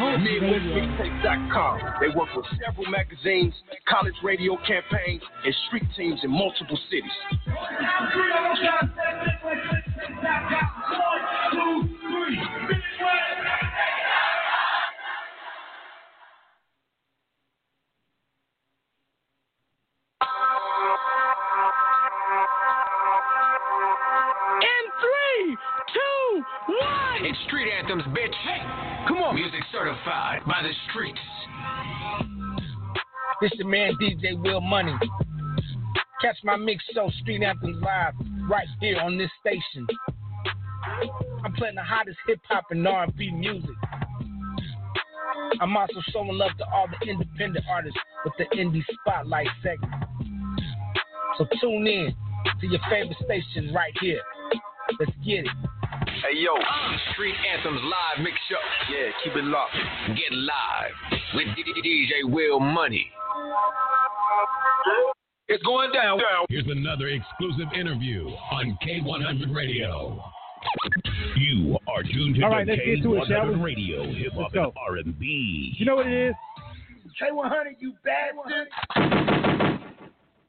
MidwestMixtapes.com. They work with several magazines, college radio campaigns, and street teams in multiple cities. In three, two, one. It's Street Anthems, bitch. Come Music certified by the streets. This the man DJ Will Money. Catch my mix show Street Anthems live right here on this station. I'm playing the hottest hip hop and R&B music. I'm also showing love to all the independent artists with the indie spotlight segment. So tune in to your favorite station right here. Let's get it. Hey yo, Street Anthems live mix show. yeah, keep it locked. Get live with DJ Will Money. It's going down. Here's another exclusive interview on K100 Radio. You are tuned to All right, let's get to it, shall we? K100 Radio, hip hop and R&B. You know what it is? K100, you bad one.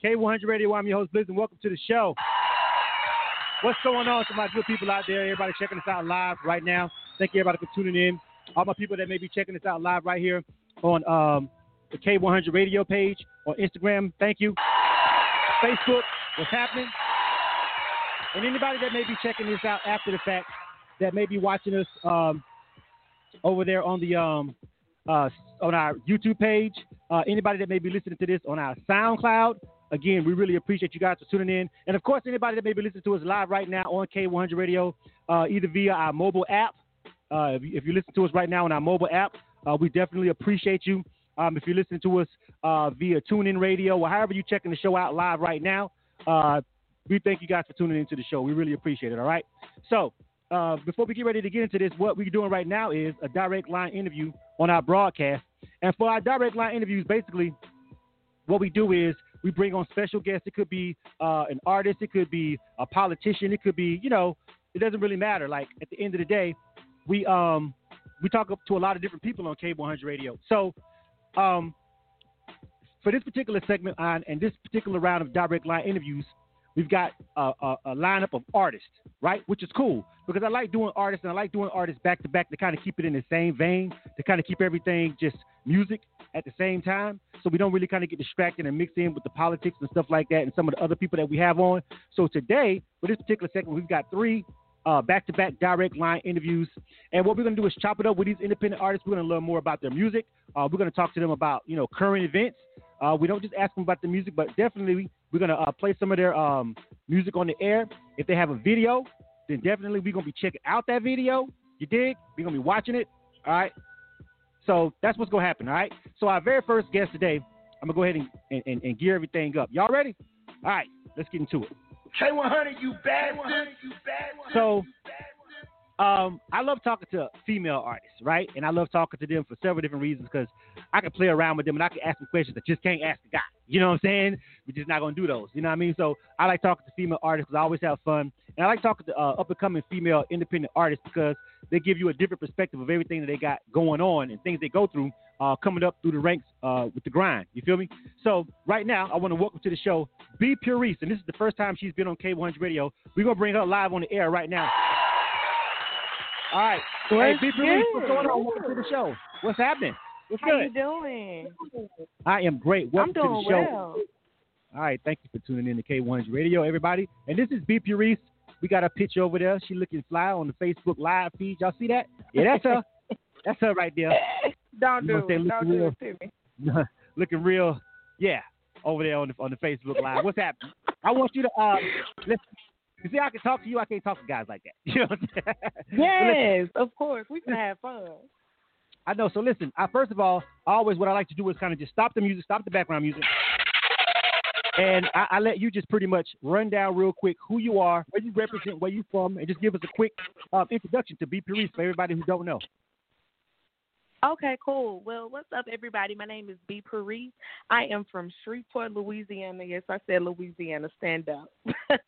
K100 Radio. I'm your host, Blizz, and welcome to the show. What's going on to my good people out there? Everybody checking us out live right now. Thank you, everybody, for tuning in. All my people that may be checking us out live right here on um, the K100 Radio page on Instagram. Thank you. Facebook. What's happening? And anybody that may be checking this out after the fact, that may be watching us um, over there on the um, uh, on our YouTube page. Uh, anybody that may be listening to this on our SoundCloud. Again, we really appreciate you guys for tuning in. And of course, anybody that may be listening to us live right now on K100 Radio, uh, either via our mobile app. Uh, if, you, if you listen to us right now on our mobile app, uh, we definitely appreciate you. Um, if you're listening to us uh, via TuneIn Radio or however you're checking the show out live right now, uh, we thank you guys for tuning into the show. We really appreciate it. All right. So uh, before we get ready to get into this, what we're doing right now is a direct line interview on our broadcast. And for our direct line interviews, basically, what we do is we bring on special guests. It could be uh, an artist, it could be a politician, it could be, you know, it doesn't really matter. Like at the end of the day, we um we talk up to a lot of different people on K100 Radio. So um for this particular segment on and this particular round of direct line interviews, we've got a, a, a lineup of artists, right? Which is cool because I like doing artists and I like doing artists back to back to kind of keep it in the same vein, to kind of keep everything just music at the same time. So we don't really kind of get distracted and mix in with the politics and stuff like that and some of the other people that we have on. So today, for this particular segment, we've got three uh, back-to-back direct line interviews. And what we're going to do is chop it up with these independent artists. We're going to learn more about their music. Uh, we're going to talk to them about, you know, current events. Uh, we don't just ask them about the music, but definitely we're going to uh, play some of their um, music on the air. If they have a video, then definitely we're going to be checking out that video. You dig? We're going to be watching it. All right. So that's what's going to happen. All right. So our very first guest today, I'm going to go ahead and, and, and gear everything up. Y'all ready? All right. Let's get into it. K100, you bad one. You bad one. So, um, I love talking to female artists, right? And I love talking to them for several different reasons because I can play around with them and I can ask them questions that just can't ask a guy. You know what I'm saying? We're just not gonna do those. You know what I mean? So I like talking to female artists because I always have fun, and I like talking to uh, up and coming female independent artists because they give you a different perspective of everything that they got going on and things they go through uh, coming up through the ranks uh, with the grind. You feel me? So right now, I want to welcome to the show B Pureese, and this is the first time she's been on K100 Radio. We're gonna bring her live on the air right now. All right, hey What's B Pureese, what's going on? Welcome to the show. What's happening? What's How good? you doing? I am great. Welcome I'm doing to the show. well. All right, thank you for tuning in to K100 Radio, everybody. And this is B Pureese. We got a picture over there. She looking fly on the Facebook live feed. Y'all see that? Yeah, that's her. that's her right there. Don't You do know what it. Don't Looking do real- it to me. looking real. Yeah, over there on the on the Facebook live. What's happening? I want you to uh, let's. You see, I can talk to you. I can't talk to guys like that. You know what I'm saying? So listen, Yes, of course. We can have fun. I know. So listen, I, first of all, always what I like to do is kind of just stop the music, stop the background music, and I, I let you just pretty much run down real quick who you are, where you represent, where you from, and just give us a quick uh, introduction to B Pureese for everybody who don't know. Okay, cool. Well, what's up, everybody? My name is B. Paris. I am from Shreveport, Louisiana. Yes, I said Louisiana. Stand up.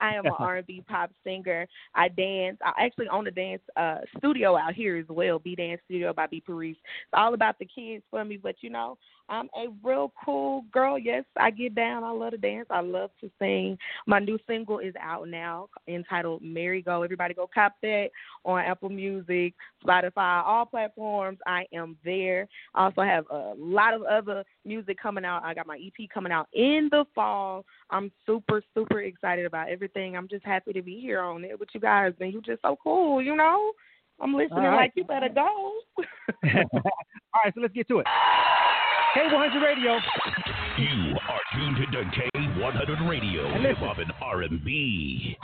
I am an R&B pop singer. I dance. I actually own a dance uh, studio out here as well. B Dance Studio by B. Paris. It's all about the kids for me, but you know, I'm a real cool girl. Yes, I get down. I love to dance. I love to sing. My new single is out now, entitled "Merry Go." Everybody go cop that on Apple Music, Spotify, all platforms. I am there. I also have a lot of other music coming out. I got my EP coming out in the fall. I'm super, super excited about everything. I'm just happy to be here on it with you guys, and you're just so cool, you know. I'm listening right. like you better go. All right, so let's get to it. K100 Radio. You are tuned to K100 Radio, And listen. hip hop and R&B.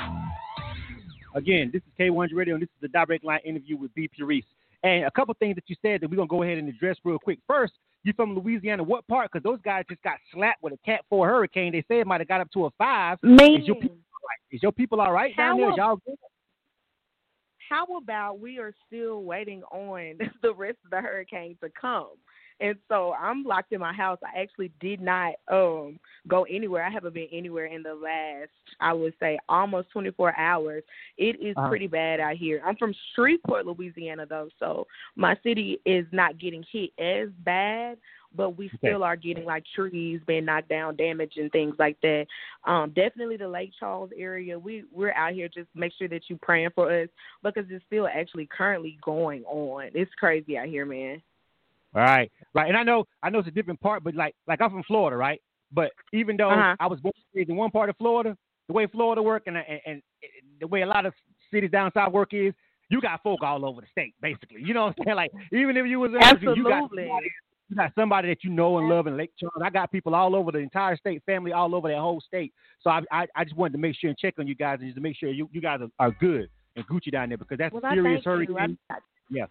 Again, this is K100 Radio, and this is the direct line interview with B. Paris. And a couple things that you said that we're going to go ahead and address real quick. First, you from Louisiana. What part? Because those guys just got slapped with a Cat 4 hurricane. They say it might have got up to a 5. Man, Is your people all right? Is your people all right down How there? Is y'all good? how about we are still waiting on the rest of the hurricane to come? And so I'm locked in my house. I actually did not um go anywhere. I haven't been anywhere in the last I would say almost 24 hours. It is pretty bad out here. I'm from Shreveport, Louisiana though, so my city is not getting hit as bad, but we Okay. still are getting like trees being knocked down, damage and things like that. Um definitely the Lake Charles area. We we're out here just make sure that you praying for us because it's still actually currently going on. It's crazy out here, man. All right, right. And I know, I know it's a different part, but like, like I'm from Florida, right? But even though Uh-huh. I was born in one part of Florida, the way Florida work and, and and the way a lot of cities down south work is, you got folk all over the state, basically. You know what I'm saying? Like, even if you was in you got Absolutely. somebody, you got somebody that you know and love in Lake Charles. I got people all over the entire state, family all over that whole state. So I, I, I just wanted to make sure and check on you guys and just to make sure you, you guys are, are good and Gucci down there because that's Well, serious hurricane. Yeah,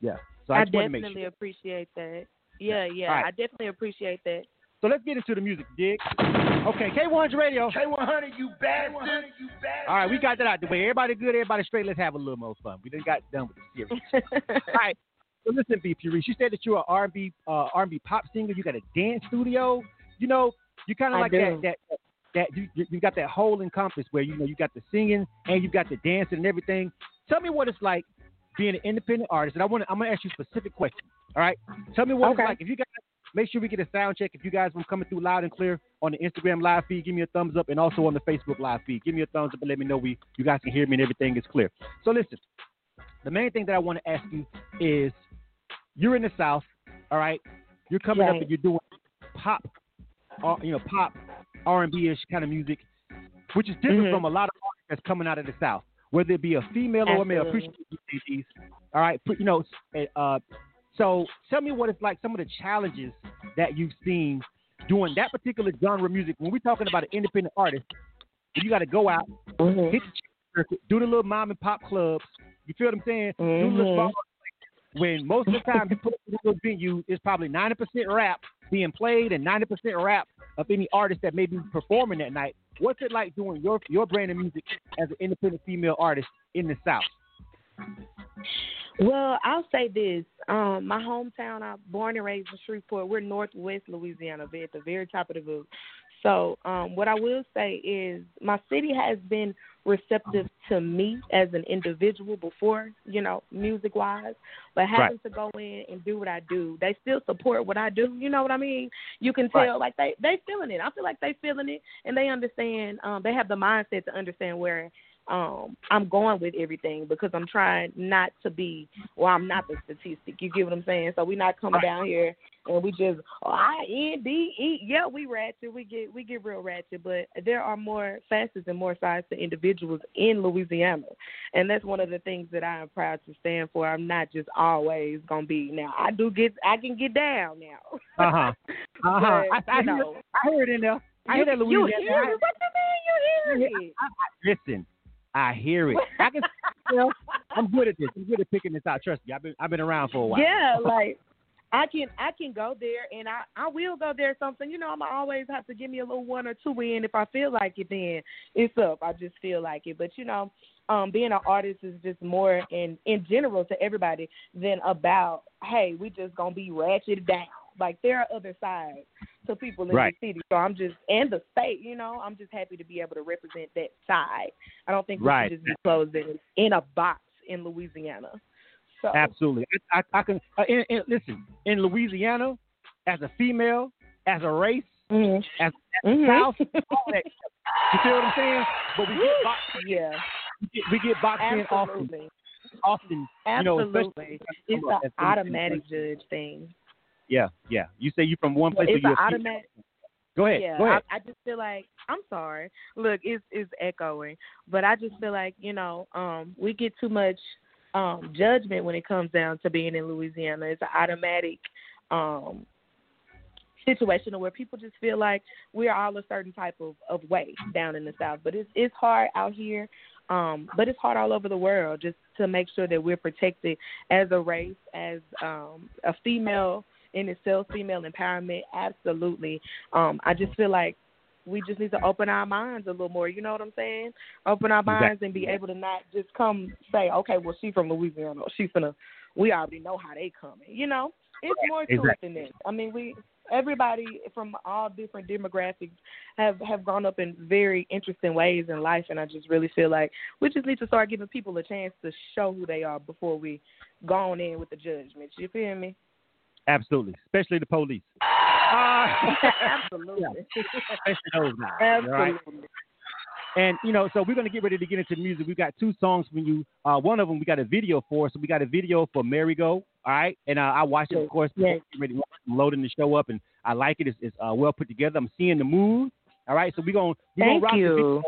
yeah. So I, I just wanted to make definitely sure. appreciate that. Yeah, yeah, All right. I definitely appreciate that. So let's get into the music, dig. Okay, K100 Radio. K100, you bastard. You bastard. All right, we got that out the way. Everybody good, everybody straight. Let's have a little more fun. We done got done with the series. All right. So listen, B. Puri, you said that you're an R&B, uh, R&B pop singer. You got a dance studio. You know, you kind of like do. that. That that you you you got that whole encompass where you know you got the singing and you got the dancing and everything. Tell me what it's like being an independent artist. And I want to I'm gonna ask you specific questions. All right. Tell me what Okay. it's like if you guys make sure we get a sound check. If you guys want coming through loud and clear on the Instagram live feed, give me a thumbs up, and also on the Facebook live feed, give me a thumbs up and let me know we you guys can hear me and everything is clear. So listen, the main thing that I want to ask you is, you're in the South, all right? You're coming up and you're doing pop, uh, you know, pop R and B ish kind of music, which is different Mhm. from a lot of artists that's coming out of the South, whether it be a female or a male. Appreciate you, ladies. All right, you know, uh, so tell me what it's like. Some of the challenges that you've seen doing that particular genre of music. When we're talking about an independent artist, you got to go out, Mhm. hit the circuit, do the little mom and pop clubs. You feel what I'm saying? Do the little Mhm. when most of the time you put up in those venues, it's probably 90% rap being played and 90% rap of any artist that may be performing that night. What's it like doing your your brand of music as an independent female artist in the South? Well, I'll say this. Um, my hometown, I'm born and raised in Shreveport. We're northwest Louisiana, at the very top of the. So, um, what I will say is my city has been receptive to me as an individual before, you know, music wise. But having to go in and do what I do, they still support what I do. You know what I mean? You can tell Right. like they they feeling it. I feel like they feeling it and they understand um they have the mindset to understand where um I'm going with everything because I'm trying not to be well, I'm not the statistic. You get what I'm saying? So we're not coming down here and we just oh, I N D E yeah, we ratchet, we get we get real ratchet, but there are more facets and more sides to individuals in Louisiana. And that's one of the things that I am proud to stand for. I'm not just always gonna be now I do get I can get down now. Uh huh. Uh huh. But, I, I, know, I hear it in there. I you, hear that Louisiana. you hear it? What you mean you hear it? I, I, listen, I hear it. I can. You know, I'm good at this. I'm good at picking this out. Trust me. I've been I've been around for a while. Yeah, like I can I can go there and I I will go there something. You know, I'm always have to give me a little one or two in if I feel like it. Then it's up. I just feel like it. But you know, um, being an artist is just more in in general to everybody than about hey, we just gonna be ratcheted down. Like there are other sides to people in Right. the city. So I'm just and the state, you know, I'm just happy to be able to represent that side. I don't think we Right. should just be closed in in a box in Louisiana. So Absolutely. I, I, I can uh, in, in, listen in Louisiana as a female, as a race, mhm. as, as Mhm. South, all that. You feel what I'm saying? But we get boxed, yeah, we get, we get boxed in often, absolutely, often. You know, absolutely. it's an automatic judge thing. Yeah, yeah. You say you're from one place, It's but an you're a female. automatic. Go ahead. Yeah, Go ahead. I, I just feel like I'm sorry. Look, it's it's echoing, but I just feel like you know, um, we get too much um judgment when it comes down to being in Louisiana. It's an automatic um situation where people just feel like we're all a certain type of of way down in the south. But it's it's hard out here. Um, but it's hard all over the world just to make sure that we're protected as a race, as um, a female in itself, female empowerment, absolutely. Um, I just feel like we just need to open our minds a little more. You know what I'm saying? Open our Exactly. minds and be able to not just come say, okay, well, she's from Louisiana. She's gonna. We already know how they coming. You know, it's more to it than this. I mean, we everybody from all different demographics have have grown up in very interesting ways in life, and I just really feel like we just need to start giving people a chance to show who they are before we go on in with the judgments. You feel me? Absolutely, especially the police. Absolutely. especially those guys. all right? Absolutely. And you know, so we're gonna get ready to get into music. We got two songs from you. Uh, one of them we got a video for. So we got a video for Merry Go. All right, and uh, I watched it, of course. Yes. Ready, loading the show up, and I like it. It's, it's uh, well put together. I'm seeing the mood. All right, so we're gonna we're Thank gonna rock the you. video.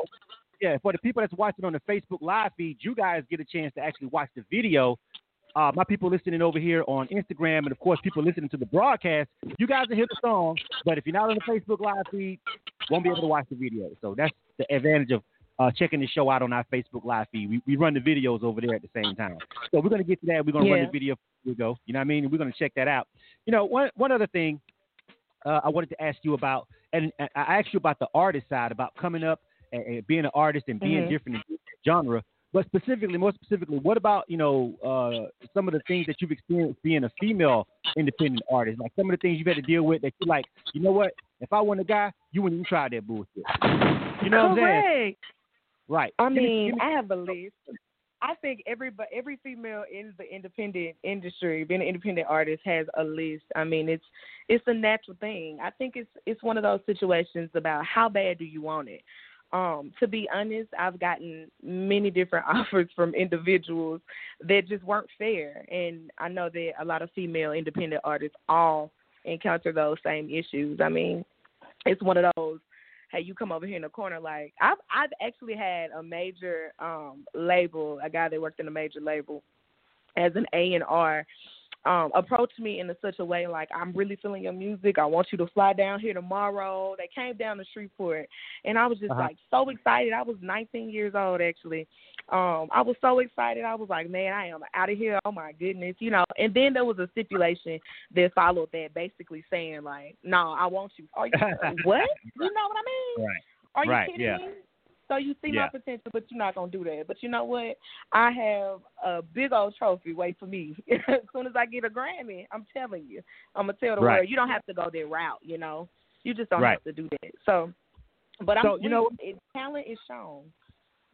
Yeah, for the people that's watching on the Facebook live feed, you guys get a chance to actually watch the video. Uh, my people listening over here on Instagram, and of course, people listening to the broadcast, you guys will hear the song. But if you're not on the Facebook live feed, won't be able to watch the video. So that's the advantage of uh, checking the show out on our Facebook live feed. We, we run the videos over there at the same time. So we're gonna get to that. We're gonna run the video. We go. You know what I mean? We're gonna check that out. You know, one one other thing uh, I wanted to ask you about, and I asked you about the artist side, about coming up and, and being an artist and being Mhm. different in different genre. But specifically, more specifically, what about you know uh, some of the things that you've experienced being a female independent artist? Like some of the things you've had to deal with that you're like, you know what? If I want a guy, you wouldn't even try that bullshit. You know what I'm saying? Correct. Right. I Give mean, give me- I have a list. I think every but every female in the independent industry, being an independent artist, has a list. I mean, it's it's a natural thing. I think it's it's one of those situations about how bad do you want it. Um, to be honest, I've gotten many different offers from individuals that just weren't fair, and I know that a lot of female independent artists all encounter those same issues. I mean, it's one of those hey, you come over here in the corner. Like I've I've actually had a major um label, a guy that worked in a major label as an A and R um approached me in a, such a way like I'm really feeling your music. I want you to fly down here tomorrow. They came down to Shreveport and I was just Uh-huh. like so excited. I was 19 years old actually. Um I was so excited. I was like, man, I am out of here. Oh my goodness, you know. And then there was a stipulation that followed that basically saying like, "No, I want you." Are you what? You know what I mean? Right. Are you Right, kidding yeah. me? So you see Yeah. my potential, but you're not gonna do that. But you know what? I have a big old trophy wait for me. as soon as I get a Grammy, I'm telling you, I'm gonna tell the Right. world. You don't have to go that route. You know, you just don't Right. have to do that. So, but So, I'm, you know- it, talent is shown.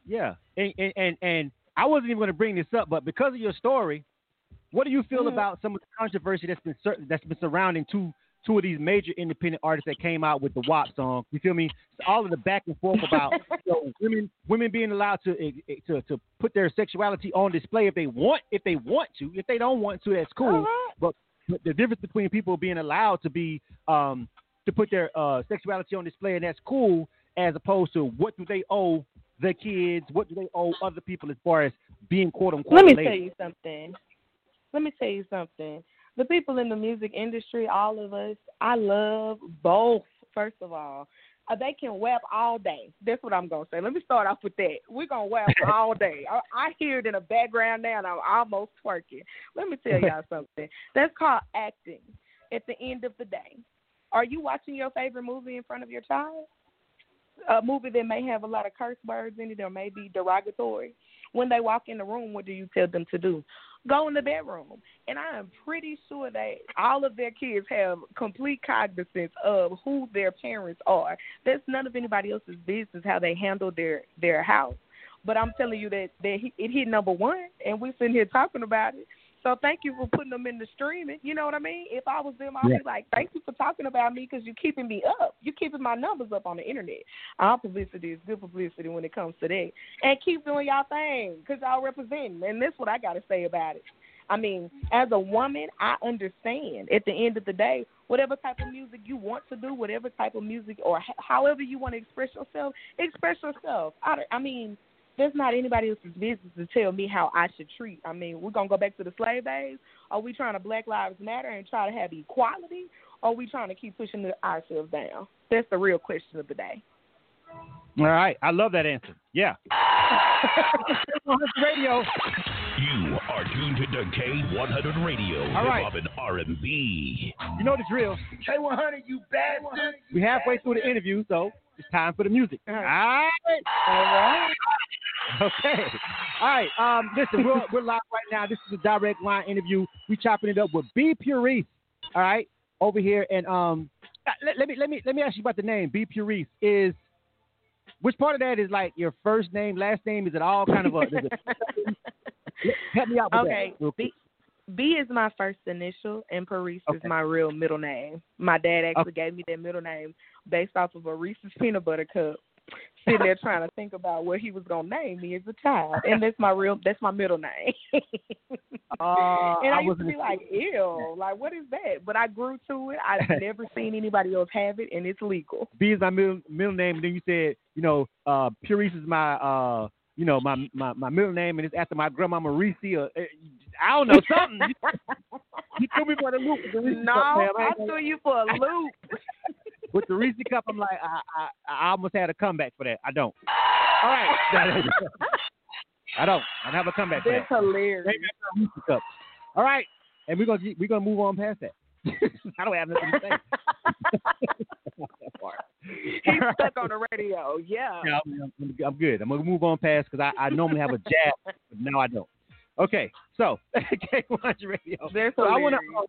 Yeah, and and and, and I wasn't even going to bring this up, but because of your story, what do you feel Mhm. about some of the controversy that's been that's been surrounding two two of these major independent artists that came out with the WAP song? You feel me? All of the back and forth about you know, women women being allowed to eh, eh, to to put their sexuality on display if they want if they want to. If they don't want to, that's cool. Uh-huh. But but the difference between people being allowed to be um to put their uh sexuality on display and that's cool as opposed to what do they owe the kids, what do they owe other people as far as being quote unquote Let me tell you something. Let me tell you something. The people in the music industry, all of us, I love both. First of all, uh, they can rap all day. That's what I'm gonna say. Let me start off with that. We're gonna rap all day. I, I hear it in the background now, and I'm almost twerking. Let me tell y'all something. That's called acting. At the end of the day, are you watching your favorite movie in front of your child? A movie that may have a lot of curse words in it or may be derogatory When they walk in the room, what do you tell them to do? Go in the bedroom. And I am pretty sure that all of their kids have complete cognizance of who their parents are. That's none of anybody else's business how they handle their their house. But I'm telling you that that it hit number one, and we're sitting here talking about it. So thank you for putting them in the streaming. You know what I mean? If I was them, I'd Yeah. be like, thank you for talking about me because you're keeping me up. You're keeping my numbers up on the internet. Our publicity is good publicity when it comes to that. And keep doing y'all thing because y'all representing. And that's what I got to say about it. I mean, as a woman, I understand at the end of the day, whatever type of music you want to do, whatever type of music or however you want to express yourself, express yourself. I, I mean, there's not anybody else's business to tell me how I should treat. I mean, we're gonna go back to the slave days. Are we trying to Black Lives Matter and try to have equality, or are we trying to keep pushing the- ourselves down? That's the real question of the day. All right, I love that answer. Yeah. Radio. You are tuned to K100 Radio, All right. hip hop and R&B. You know the drill. K100, you bastard. We're halfway through the interview, so it's time for the music. All right. All right. Okay. All right. Um, listen, we're, we're live right now. This is a direct line interview. We chopping it up with B Pureese. All right, over here, and um, uh, let, let me let me let me ask you about the name. B Pureese is which part of that is like your first name, last name? Is it all kind of a? Is it, help me out with Okay, that. quick. B, is my first initial, and Paris is my real middle name. My dad actually gave me that middle name based off of a Reese's peanut butter cup. Sitting there trying to think about what he was gonna name me as a child, and that's my real, that's my middle name. Uh, and I, I used to be like, ew, like what is that? But I grew to it. I've never seen anybody else have it, and it's legal. B is my middle, middle name, and then you said, you know, uh, Pureese is my, uh, you know, my, my my middle name, and it's after my grandmama Reese. Or, uh, I don't know something. you, threw me for the loop the No, cup. I I threw you for a loop. with the Reese cup, I'm like, I, I I almost had a comeback for that. I don't. All right, I don't. I don't have a comeback for that. That's hilarious. Cup. All right, and we're gonna we're gonna move on past that. I don't have nothing to say. He's stuck on the radio. Yeah. Yeah, I'm, I'm, I'm good. I'm gonna move on past because I, I normally have a jab, but now I don't. Okay, so K100 Radio. That's So I want to.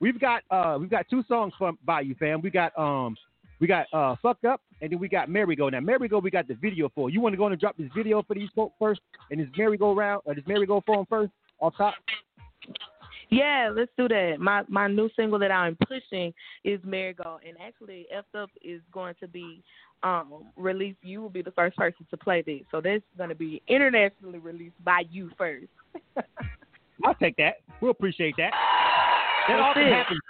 We've got uh we've got two songs from by you, fam. We got um we got uh fucked up and then we got merry go. Now merry go we got the video for. You want to go and drop this video for these folks first and this merry go round or this merry go for 'em first off top. Yeah, let's do that. My my new single that I'm pushing is Marigold, and actually, F Up is going to be um released. You will be the first person to play this, so this is going to be internationally released by you first. I'll take that. We'll appreciate that. That often it. happens.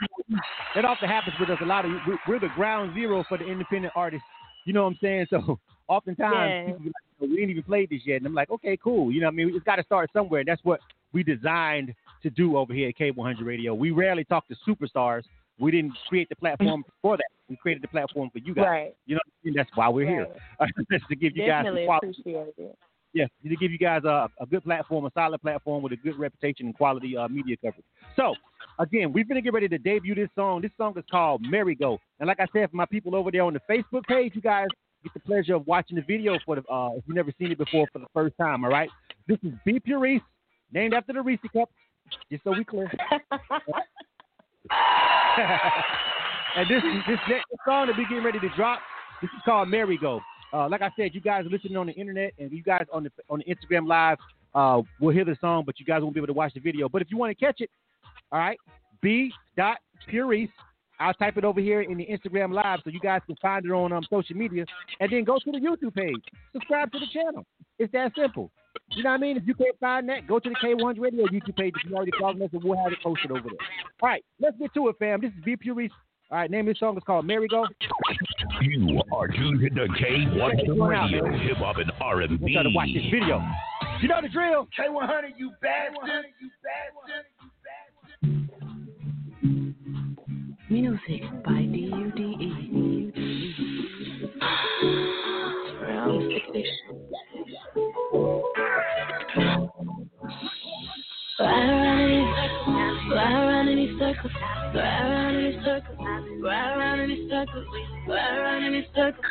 That often happens with us. A lot of we- we're the ground zero for the independent artists. You know what I'm saying? So oftentimes Yeah. people be like, "Oh, we ain't even played this yet, and I'm like, okay, cool. You know what I mean? It's got to start somewhere. And that's what we designed to do over here at K100 Radio. We rarely talk to superstars. We didn't create the platform for that. We created the platform for you guys. Right. You know, what I mean? that's why we're here. Just to give you Definitely guys some quality appreciate it. yeah, to give you guys a, a good platform, a solid platform with a good reputation and quality uh, media coverage. So, again, we're going to get ready to debut this song. This song is called Merry Go. And like I said, for my people over there on the Facebook page, you guys get the pleasure of watching the video for the, uh, if you've never seen it before for the first time, all right? This is B Pureese, named after the Reese Cup, just so we clear. and this this next song that we're getting ready to drop, this is called Merry Go. Uh, like I said, you guys are listening on the internet, and you guys on the on the Instagram live uh, will hear the song, but you guys won't be able to watch the video. But if you want to catch it, all right, B dot Pureese. I'll type it over here in the Instagram live so you guys can find it on um, social media, and then go to the YouTube page, subscribe to the channel. It's that simple. You know what I mean? If you can't find that, go to the K100 Radio YouTube page. If you already followed us, and we'll have it posted over there. All right, let's get to it, fam. This is B Pureese. All right, name of this song is called Merry Go. You are tuned to K100 Radio, hip hop and R&B. You gotta watch this video. You know the drill. K100, you bastard. You bastard. Music by D-U-D-E. Run any, why these circles, go around in these circles, go around in these circles, go around in these circles,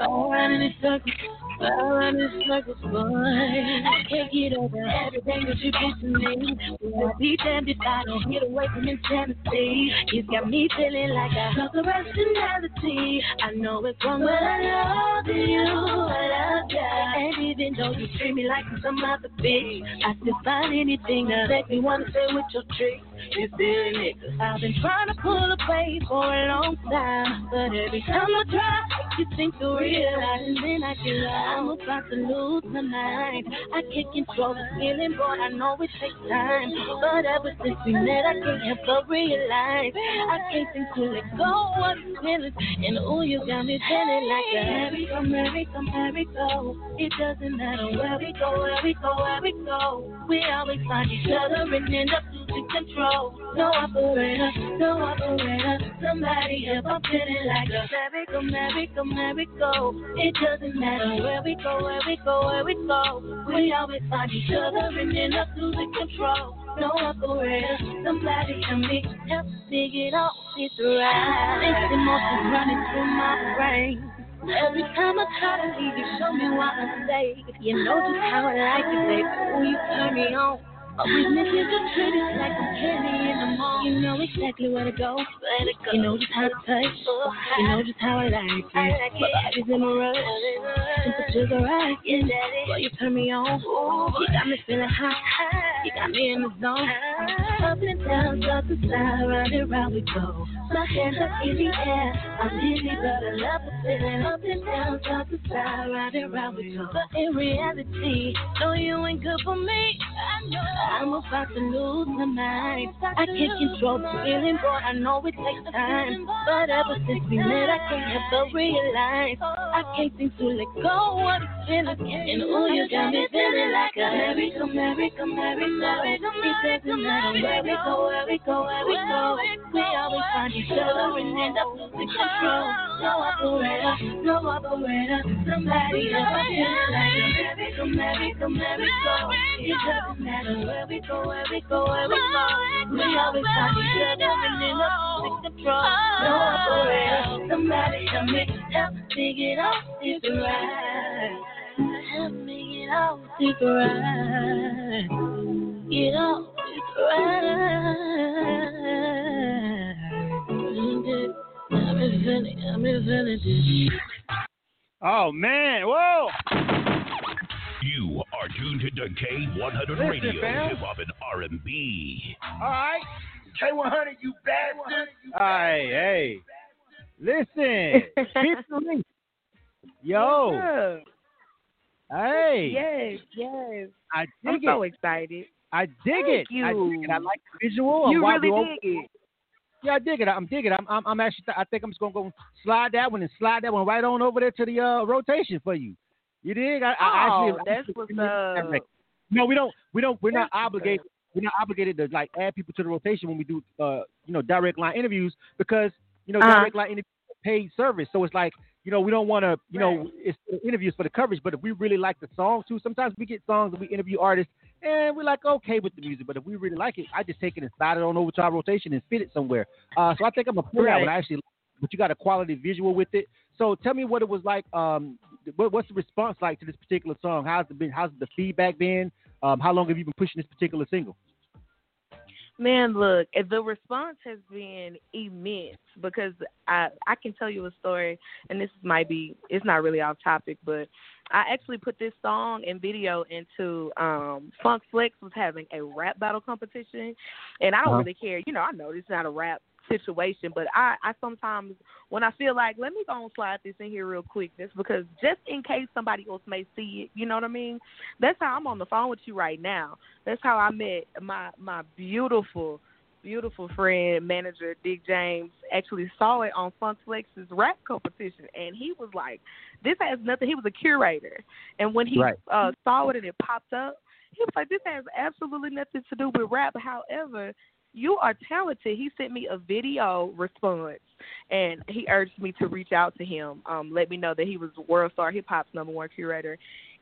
go around in circles. Go around in circles, boy. I can't get over everything that you did to me. Well, I'll be damned if I don't get away from insanity. You got me feeling like I have the rationality. I know it's wrong, but I love you. I love you. And even though you treat me like some other bitch, I still find anything to make me wanna stay with your tricks. You silly nigga. I've been trying to pull away for a long time, but every time I try, you think to realize, I lost. I'm about to lose my mind. I can't control the feeling, boy. I know it takes time, but ever since we met, I can't help but realize I can't seem to let go of the feelings. And ooh, you got me feeling like a merry-go, merry-go, merry-go. It doesn't matter where we go, where we go, where we go. We always find each other and end up losing control. No operator, no operator. Somebody help, I'm feeling like a merry-go, merry-go, It doesn't matter where we go, where we go, where we go. We always find each other and end up losing control. No operator, somebody help me, help me get off this ride. This emotions running through my brain. Every time I try to leave you, show me why I'm safe. You know just how I like it, baby. When you turn me on. Weakness is a treat, like I'm candy in the mall. You know exactly where to go, where to go. You know just how to touch, you know just how I like it. I like. My body's in a rush, temperatures are right. Yeah, daddy. Boy, you turn me on. Ooh, You got me feeling hot, you got me in the zone. Up and down, side to side, round and round we go. My hands up in the air, I'm dizzy, but I love the feeling. Up and down, side to side, round and round we go. But in reality, no, you ain't good for me. I know. I'm about to lose my mind. I can't control the feeling, boy. I know it takes time. But ever since we met, I can't help but realize I can't seem to let go of the feeling. And ooh, you got me feeling like a merry-go, merry-go, merry-go. It doesn't matter where we go, where we go, where we go. We always find each other and end up losing control. No operator, no operator. Somebody else, I feel like a merry-go, merry-go, merry-go. It doesn't matter where we go, where we go, where we go. We always find each other and end up losing control. No operator, somebody help me, help me get off this ride. Help me get off this ride. Get off this ride. I'm feeling, I'm feeling this. Oh man, whoa! You are tuned to K100 Listen, Radio, fam. hip hop and R&B. All right, K100, you bastard. hey, hey, listen, People, yo, hey, Yes, yes. I I'm dig so excited. I dig Thank it. I dig it. I like the visual. You really do I- dig it. Yeah, I dig it. I'm digging. I'm, I'm, I'm actually. I think I'm just gonna go slide that one and slide that one right on over there to the uh, rotation for you. You dig? I, I Oh, actually. that's what's up. No, we don't. We don't. We're not That's obligated. We're not obligated to like add people to the rotation when we do, uh, you know, direct line interviews because you know Uh-huh. direct line interviews are paid service. So it's like you know we don't want to, you know, it's interviews for the coverage. But if we really like the song too, sometimes we get songs and we interview artists and we're like okay with the music. But if we really like it, I just take it and slide it on over to our rotation and fit it somewhere. Uh, so I think I'm gonna pull Right. one. I actually, but you got a quality visual with it. So tell me what it was like. Um, what, what's the response like to this particular song? How's the been? How's the feedback been? Um, how long have you been pushing this particular single? Man, look, eh, the response has been immense because I I can tell you a story, and this might be it's not really off topic, but I actually put this song and video into um Funk Flex was having a rap battle competition, and I don't Uh-huh. really care. You know, I know this is not a rap situation, but I I sometimes when I feel like let me go and slide this in here real quick, just because just in case somebody else may see it, you know what I mean? That's how I'm on the phone with you right now. That's how I met my my beautiful, beautiful friend manager Dick James. Actually saw it on Funk Flex's rap competition, and he was like, "This has nothing." He was a curator, and when he Right. uh, saw it and it popped up, he was like, "This has absolutely nothing to do with rap." However, you are talented. He sent me a video response, and he urged me to reach out to him. Um, let me know that he was World Star Hip Hop's number one curator.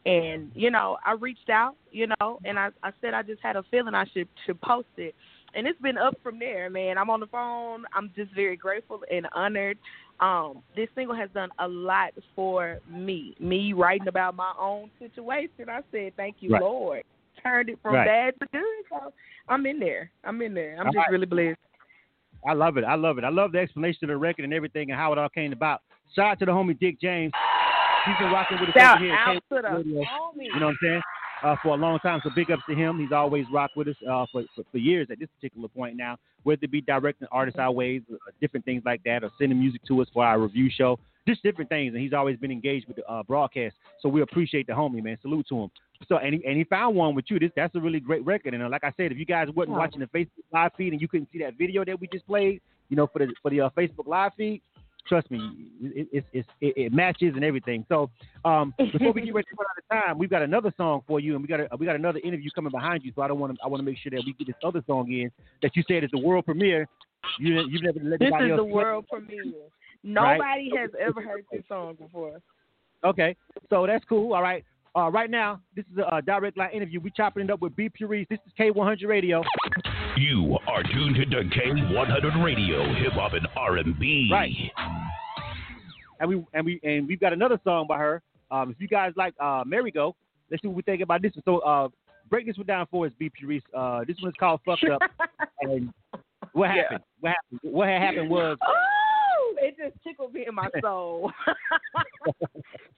And you know, I reached out, you know, and I, I said I just had a feeling I should should post it. and it's been up from there, man. I'm on the phone. I'm just very grateful and honored. Um, this single has done a lot for me. Me writing about my own situation. I said, "Thank you, Right. Lord." Turned it from Right. bad to good. So I'm in there. I'm in there. I'm All just right. really blessed. I love it. I love it. I love the explanation of the record and everything and how it all came about. Shout out to the homie Dick James. He's been rocking with us over here. out to the homie. You know what I'm saying? Uh, for a long time. So big ups to him. He's always rocked with us uh, for, for for years at this particular point now. Whether it be directing artists our ways, uh, different things like that, or sending music to us for our review show, just different things. And he's always been engaged with the uh, broadcast. So we appreciate the homie, man. Salute to him. So and he, and he found one with you. This that's a really great record. And uh, like I said, if you guys wasn't watching the Facebook live feed and you couldn't see that video that we just played, you know, for the for the uh, Facebook live feed, trust me, it, it, it, it, matches and everything. So um, before we get ready to run out of time, we've got another song for you, and we got a, we got another interview coming behind you. So I don't want to I want to make sure that we get this other song in that you said is the world premiere. You you've never let This is the play. world premiere. Nobody has ever heard this song before. Okay, so that's cool. All right. Uh, right now, this is a, uh direct line interview. We chopping it up with B Pureese. This is K100 Radio. You are tuned to K100 Radio, hip hop and R&B. Right. And we and we and we've got another song by her. Um, if you guys like uh, Merry Go, let's see what we think about this one. So uh, break this one down for us, B Pureese. Uh, this one's called "Fucked Up." and what Yeah. happened? What happened? What had happened was Oh, it just tickled me in my soul.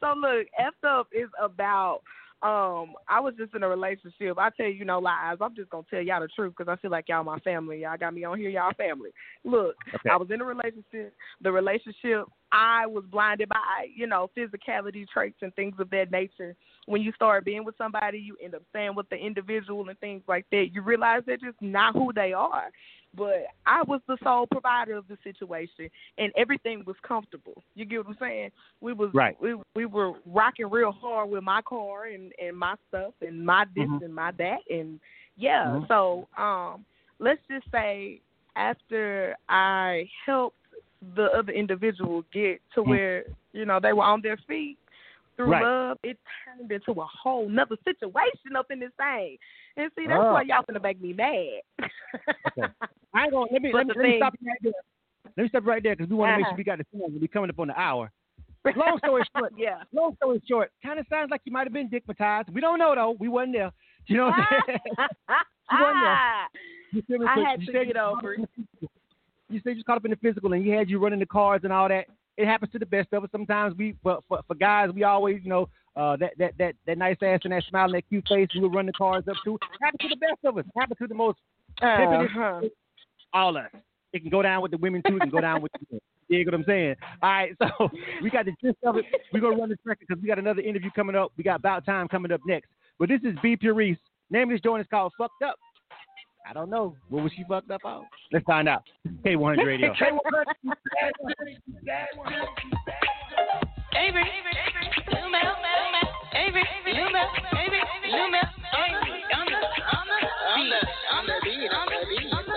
so look, effed up is about. Um, I was just in a relationship. I tell you no lies. I'm just gonna tell y'all the truth because I feel like y'all my family. Y'all got me on here. Y'all family. Look, Okay. I was in a relationship. The relationship I was blinded by, you know, physicality traits and things of that nature. When you start being with somebody, you end up staying with the individual and things like that. You realize they're just not who they are. But I was the sole provider of the situation, and everything was comfortable. You get what I'm saying? We was Right. we we were rocking real hard with my car and and my stuff and my this Mhm. and my that and yeah. Mhm. So um, let's just say after I helped the other individual get to Mhm. where you know they were on their feet through Right. love, it turned into a whole nother situation up in this thing. And see, that's Oh. why y'all gonna make me mad. I ain't gonna let me let me, let me stop right there. Let me stop right there because we want to make Uh-huh. sure we got the song. We're coming up on the hour. Long story short, yeah. long story short, kind of sounds like you might have been dickmatized. We don't know though. We wasn't there. You know what I'm saying? You wasn't there. You feel me? I had you to get over caught up in the physical. You said you caught up in the physical, and you had you running the cars and all that. It happens to the best of us. Sometimes we, for for, for guys, we always, you know, uh, that that that that nice ass and that smile and that cute face, we would run the cars up to. It happens to the best of us. Happens to the most Uh-huh. all us. It can go down with the women too. It can go down with the men. You get what I'm saying? All right, so we got the gist of it. We're gonna run this record because we got another interview coming up. We got Bout Tyme coming up next. But this is B Pureese. Name of this joint is called "Fucked Up." I don't know. What was she fucked up on? Let's find out. K100 Radio. Avery, Lou Mel, Avery, Lou Mel, Avery, Lou Mel, Avery, on the, on the, on the, on the beat, on the beat, I'm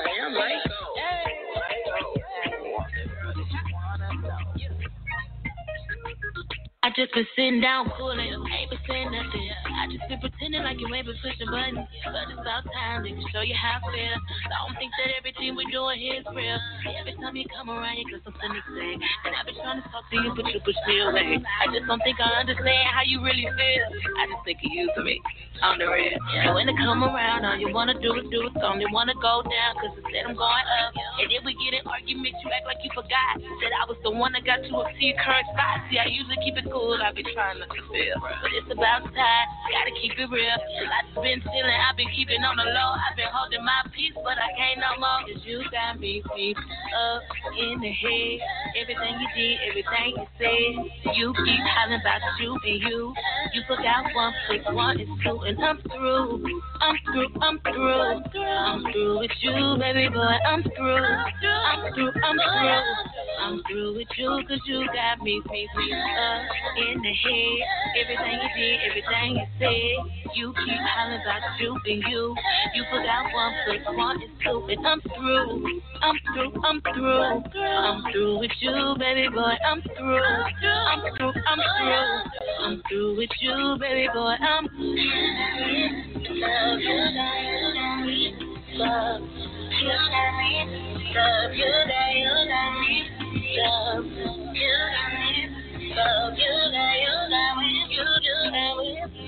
just been sitting down cooling, ain't been saying nothing. I just been pretending like you ain't been pushing buttons. But it's about time to show you how I feel. I don't think that everything we doing here is real. Every time you come around, you got something to say. And I've been trying to talk to you, but you push me away. I just don't think I understand how you really feel. I just think you for me on the real. And when I come around, all you wanna do is do it. Only wanna go down, cause instead I'm going up. And then we get in arguments, you act like you forgot. Said I was the one that got you up to your current spot. See, I usually keep it cool, I be trying to feel. But it's about time, gotta keep it real. Just been chillin', I've been keeping on the low. I've been holding my peace, but I can't no more. Cause you got me deep up in the head. Everything you did, everything you said. You keep hollering about you and you. You forgot one foot, plus one is two, and I'm through. I'm through, I'm through. I'm through with you, baby boy. I'm through. I'm through, I'm through. I'm through with you, cause you got me beat up in the head. Everything you did, everything you said. You keep hollering about you and you. You forgot one plus one is and I'm through. I'm through, I'm through. I'm through with you, baby boy. I'm through. I'm through, I'm through. I'm through with you, baby boy. I'm through. you got me. Love you got you got me. Love you got me. Love you got me. You you got me.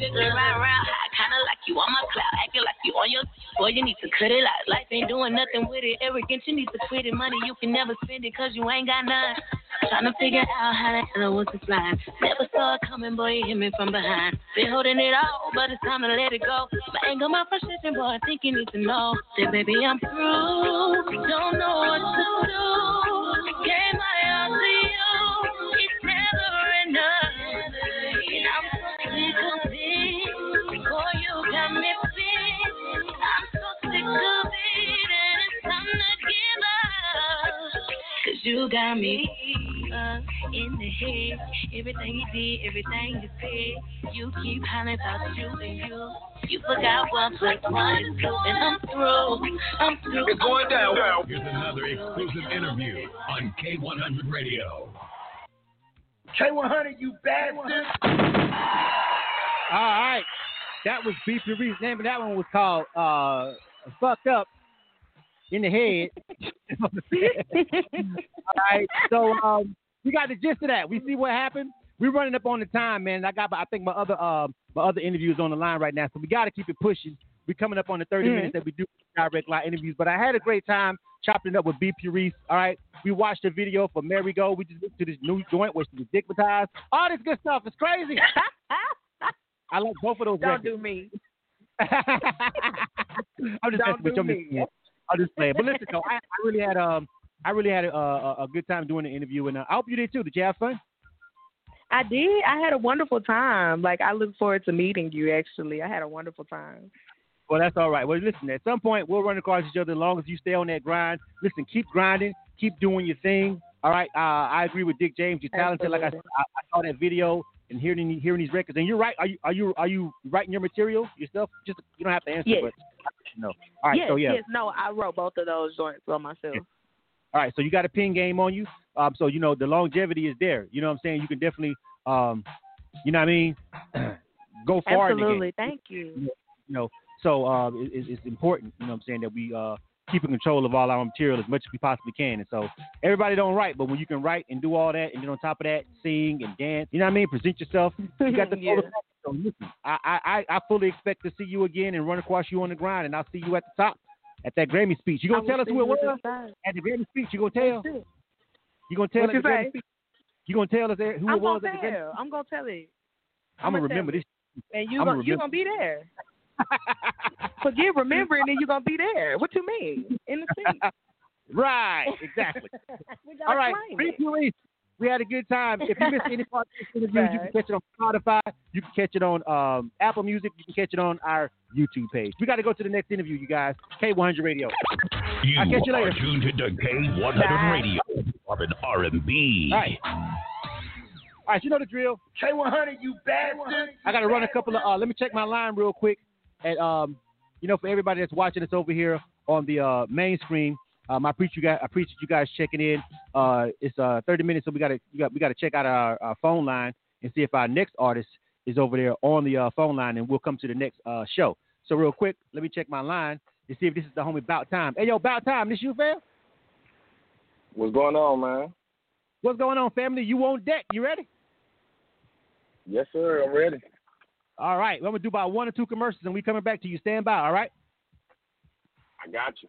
Just been round round. I kinda like you on my cloud, acting like you on your. Boy, you need to cut it out. Life ain't doing nothing with it. Arrogant, you need to quit it. Money you can never spend it cause you ain't got none. Trying to figure out how the hell I was to. Never saw it coming, boy, you hit me from behind. Been holding it all, but it's time to let it go. My anger, my frustration, boy, I think you need to know that baby I'm through. Don't know what to do. Gave my all to you. It's never enough. You got me uh, in the head. Everything you did, everything you said. You keep hollering about you and you. You forgot one plus one is two. And I'm through. I'm through. It's going down. Here's another exclusive interview on K100 Radio. K100, you bastard. All right. That was B. Reed's name, and that one was called uh, Fucked Up in the Head. All right. So um, we got the gist of that. We see what happened. We're running up on the time, man. I got, I think my other, uh, my other interview is on the line right now, so we got to keep it pushing. We're coming up on the 30 Mm. minutes that we do direct line interviews, but I had a great time chopping it up with B. Pureese. All right, we watched the video for Merry Go. We just went to this new joint where she was dickmatized. All this good stuff. It's crazy. I like both of those. Don't records. do me. I'm just Don't messing with you. I'm just me. playing. I'm just playing. But listen, though, I, I really had um, I really had a, a, a good time doing the interview, and uh, I hope you did too. Did you have fun? I did. I had a wonderful time. Like I look forward to meeting you. Actually, I had a wonderful time. Well, that's all right. Well, listen, at some point we'll run across each other as long as you stay on that grind. Listen, keep grinding, keep doing your thing. All right. Uh, I agree with Dick James. You're talented. Like I, I, I saw that video and hearing hearing these records. And you're right. Are you are you are you writing your material yourself? Just you don't have to answer. Yes. But no. All right. yes, so yeah. yes. No, I wrote both of those joints on myself. All right, so you got a pin game on you. Um, so you know the longevity is there. You know what I'm saying? You can definitely, um, you know what I mean, go far in the game. Absolutely. Thank you. You know, so uh, it, it's- it's important. You know what I'm saying that we uh keep in control of all our material as much as we possibly can. And so everybody don't write, but when you can write and do all that, and then on top of that, sing and dance. You know what I mean? Present yourself. You got the Yeah. So listen, I, I I fully expect to see you again and run across you on the grind, and I'll see you at the top at that Grammy speech. You gonna tell us who it at was the at the Grammy speech? You gonna tell? You gonna tell What us you Grammy speech? You gonna tell us who I'm it was at the Grammy? I'm gonna tell it. I'm gonna I'ma remember this. And you gonna you gonna be there. Forget remembering, and you gonna be there. What you mean? In the seat. right, exactly. All right, Free. Police. We had a good time. If you missed any part of this interview, you can catch it on Spotify. You can catch it on um, Apple Music. You can catch it on our YouTube page. We got to go to the next interview, you guys. K100 Radio. You I'll catch you are later. tuned into K100 Bye. Radio, Urban R&B. All right. All right, you know the drill. K100, you bastard. I got to run a couple of. Uh, let me check my line real quick. And um, you know, for everybody that's watching us over here on the uh, main screen, um, I appreciate you guys. I appreciate you guys checking in. Uh, it's uh 30 minutes, so we got to got, we got to check out our, our phone line and see if our next artist is over there on the uh, phone line, and we'll come to the next uh, show. So real quick, let me check my line to see if this is the homie Bout Tyme. Hey yo, Bout Tyme, this you fam? What's going on, man? What's going on, family? You on deck? You ready? Yes, sir. I'm ready. All right, well, I'm gonna do about one or two commercials, and we coming back to you. Stand by. All right. I got you.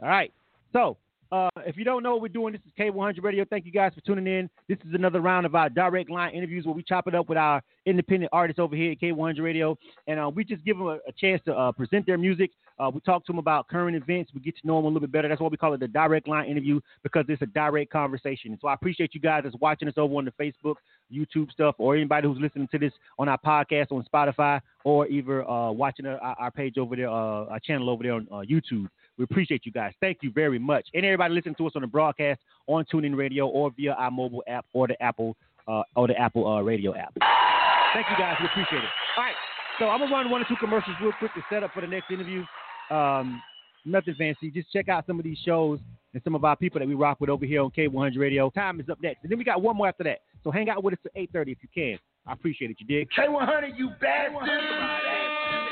All right. So, uh, if you don't know what we're doing, this is K100 Radio. Thank you guys for tuning in. This is another round of our direct line interviews where we chop it up with our independent artists over here at K100 Radio, and uh, we just give them a, a chance to uh, present their music. Uh, we talk to them about current events. We get to know them a little bit better. That's why we call it the direct line interview because it's a direct conversation. And so I appreciate you guys that's watching us over on the Facebook, YouTube stuff, or anybody who's listening to this on our podcast on Spotify, or either uh, watching our, our page over there, uh, our channel over there on YouTube. We appreciate you guys. Thank you very much. And everybody listening to us on the broadcast on TuneIn Radio or via our mobile app or the Apple uh, or the Apple uh, Radio app. Thank you guys. We appreciate it. All right. So I'm gonna run one or two commercials real quick to set up for the next interview. Um, nothing fancy. Just check out some of these shows and some of our people that we rock with over here on K100 Radio. Time is up next, and then we got one more after that. So hang out with us to 8:30 if you can. I appreciate it. You dig? K100, you bad.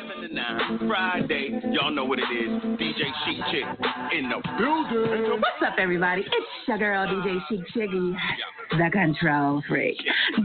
7 to 9, Friday. Y'all know what it is. DJ Chic Chick in the building. What's up, everybody? It's your girl, DJ Chic Chiggy, the control freak.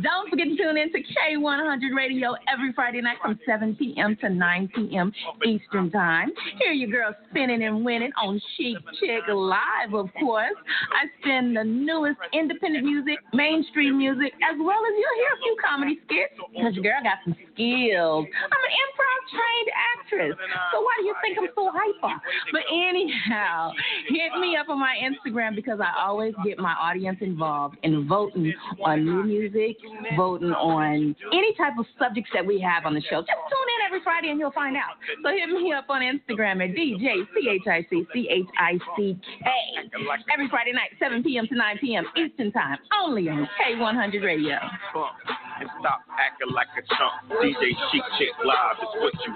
Don't forget to tune in to K100 Radio every Friday night from 7 p.m. to 9 p.m. Eastern Time. Here your girl spinning and winning on Chic Chick Live, of course. I spin the newest independent music, mainstream music, as well as you'll hear a few comedy skits because your girl got some skills. I'm an improv trainer trained actress, so why do you think I'm so hyper? But anyhow, hit me up on my Instagram because I always get my audience involved in voting on new music, voting on any type of subjects that we have on the show. Just tune in every Friday and you'll find out. So hit me up on Instagram at DJ C-H-I-C-C-H-I-C-K. Every Friday night, 7 p.m. to 9 p.m. Eastern Time, only on K100 Radio. And stop acting like a chump. DJ Chic Chick Live is what you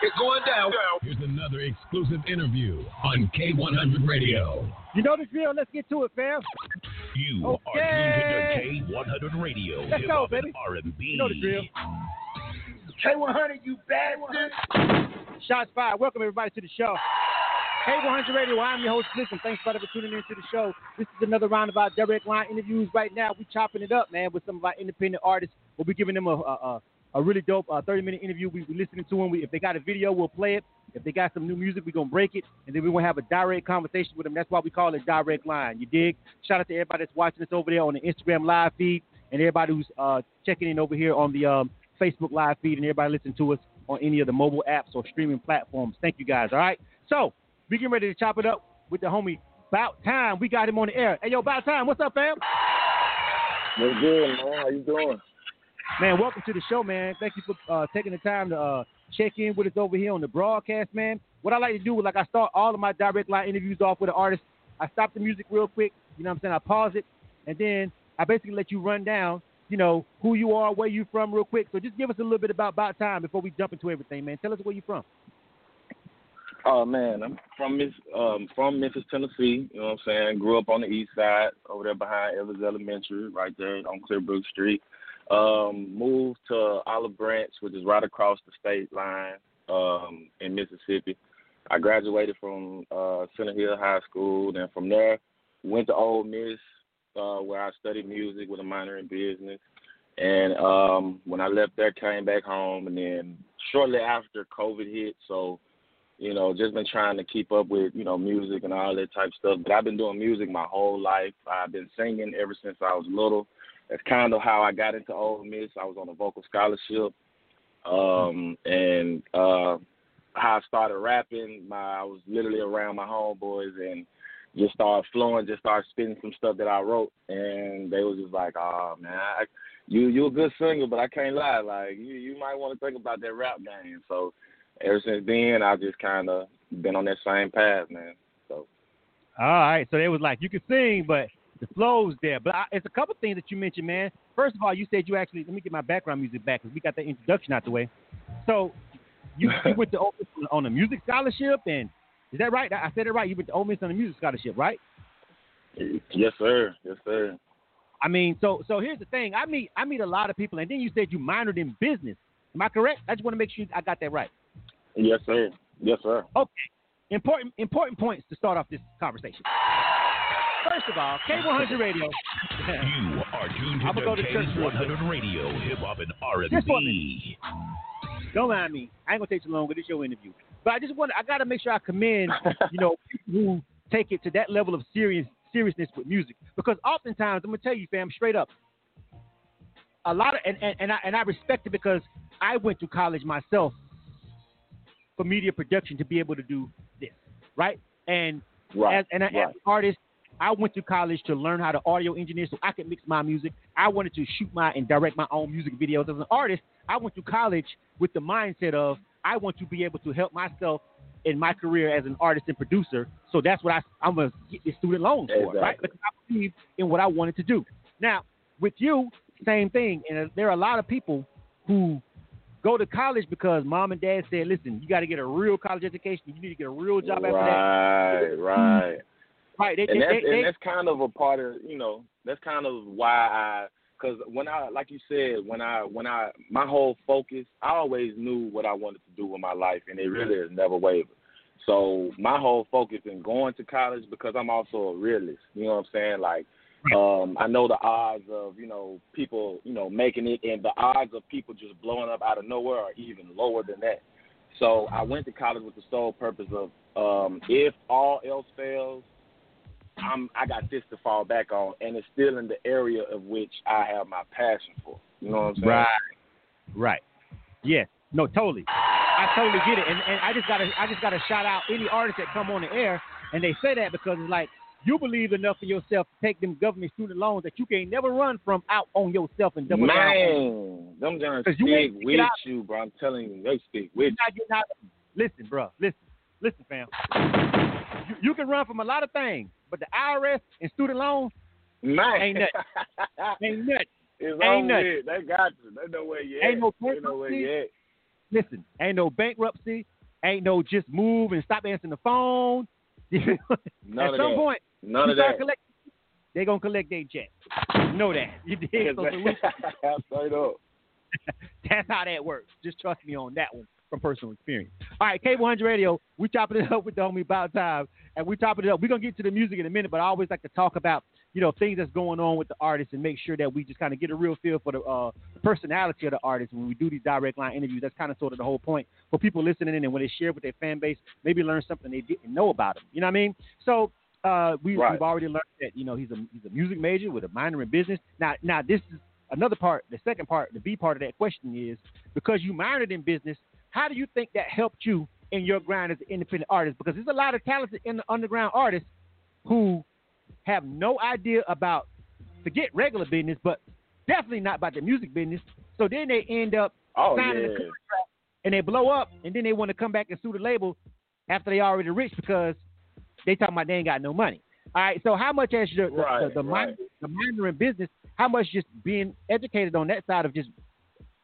It's going down. Here's another exclusive interview on K100 Radio. You know the drill. Let's get to it, fam. You Okay. are tuned to K100 Radio. Let's Hip go, baby. R&B. You know the drill. K100, you bastard. Shots fired. Welcome everybody to the show. K100 Radio. I'm your host, Listen. Thanks for tuning in to the show. This is another round of our direct line interviews. Right now, we chopping it up, man, with some of our independent artists. We'll be giving them a a, a, a really dope uh, 30 minute interview. We we listening to them. We, if they got a video, we'll play it. If they got some new music, we're gonna break it, and then we're gonna have a direct conversation with them. That's why we call it direct line. You dig? Shout out to everybody that's watching us over there on the Instagram live feed, and everybody who's uh, checking in over here on the um, Facebook live feed, and everybody listening to us on any of the mobile apps or streaming platforms. Thank you guys. All right. So we getting ready to chop it up with the homie. About time we got him on the air. Hey yo, Bout Tyme. What's up, fam? What's good, man? How you doing? Man, welcome to the show, man. Thank you for uh, taking the time to uh, check in with us over here on the broadcast, man. What I like to do is like I start all of my direct line interviews off with an artist. I stop the music real quick, you know what I'm saying? I pause it, and then I basically let you run down, you know, who you are, where you from real quick. So just give us a little bit about Bout Tyme before we jump into everything, man. Tell us where you're from. Oh man, I'm from um from Memphis, Tennessee. You know what I'm saying? Grew up on the east side, over there behind Evans Elementary, right there on Clearbrook Street. Um, moved to Olive Branch, which is right across the state line, um, in Mississippi. I graduated from uh Center Hill High School, then from there went to Ole Miss, uh, where I studied music with a minor in business. And um when I left there came back home and then shortly after COVID hit, so you know, just been trying to keep up with, you know, music and all that type of stuff. But I've been doing music my whole life. I've been singing ever since I was little. That's kind of how I got into Ole Miss. I was on a vocal scholarship. Um, and uh how I started rapping, my I was literally around my homeboys and just started flowing, just started spitting some stuff that I wrote and they was just like, Oh man, I, you you a good singer, but I can't lie, like you you might want to think about that rap game. So ever since then, I've just kind of been on that same path, man. So All right. So it was like you can sing, but the flow's there. But I, it's a couple things that you mentioned, man. First of all, you said you actually let me get my background music back because we got that introduction out the way. So you, you went to Ole Miss on a music scholarship, and is that right? I I said it right. You went to Ole Miss on a music scholarship, right? yes, sir, yes, sir. I mean, so so here's the thing. I meet I meet a lot of people, and then you said you minored in business. Am I correct? I just want to make sure I got that right. Yes, sir. Yes, sir. Okay. Important important points to start off this conversation. First of all, K100 Radio. You are tuned I'ma go to church real quick. K100 Radio, Hip Hop and R&B. Don't mind me. I ain't gonna take too long with this your interview. But I just want I gotta make sure I commend, you know, people who take it to that level of serious seriousness with music. Because oftentimes I'm gonna tell you, fam, straight up, a lot of and, and, and I and I respect it because I went to college myself for media production to be able to do this. Right? And Right, as, and as right. an artist, I went to college to learn how to audio engineer so I could mix my music. I wanted to shoot my and direct my own music videos. As an artist, I went to college with the mindset of I want to be able to help myself in my career as an artist and producer. So that's what I, I'm going to get the student loans for, right? Because I believe in what I wanted to do. Now, with you, same thing. And uh, there are a lot of people who go to college because mom and dad said, listen, you got to get a real college education. You need to get a real job after that. Right, right. Right. They, and they, that's they, and that's kind of a part of you know that's kind of why I because when I like you said when I when I my whole focus I always knew what I wanted to do with my life and it really has never wavered. So my whole focus in going to college because I'm also a realist. You know what I'm saying? Like um I know the odds of you know people you know making it and the odds of people just blowing up out of nowhere are even lower than that. So I went to college with the sole purpose of um if all else fails I'm I got this to fall back on, and it's still in the area of which I have my passion for. You know what I'm saying? Right. Right. Yes. No, totally. I totally get it. And and I just gotta I just gotta shout out any artists that come on the air and they say that because it's like you believe enough in yourself to take them government student loans that you can never run from out on yourself and double down. on. Man, them you stick ain't with out- you, bro. I'm telling you, they stick You're with not. Listen, bro. Listen. Listen, fam. You, you can run from a lot of things, but the IRS and student loans you. Man, ain't nothing. ain't nothing. it's ain't nothing. They got you. They know where you at. Ain't no they know where you at. Listen, ain't no bankruptcy. Ain't no just move and stop answering the phone. None At of some that. point, None you of start that. collect- they gonna collect their check. Know that. You did. So Straight up. That's how that works. Just trust me on that one from personal experience. All right, K100 Radio, we chopping it up with the homie Bout Tyme, and we chopping it up. We're going to get to the music in a minute, but I always like to talk about, you know, things that's going on with the artist and make sure that we just kind of get a real feel for the uh, personality of the artist when we do these direct line interviews. That's kind of sort of the whole point for people listening in and when they share with their fan base, maybe learn something they didn't know about them. You know what I mean? So uh, we, Right. we've already learned that, you know, he's a, he's a music major with a minor in business. Now, now this is another part, the second part, the B part of that question is because you minored in business, how do you think that helped you in your grind as an independent artist? Because there's a lot of talented in the underground artists who have no idea about forget regular business, but definitely not about the music business. So then they end up Oh signing a yeah. contract and they blow up, and then they want to come back and sue the label after they already rich because they talking about they ain't got no money. All right, so how much has your the, Right, the, the, right. minor, the minor in business? How much just being educated on that side of just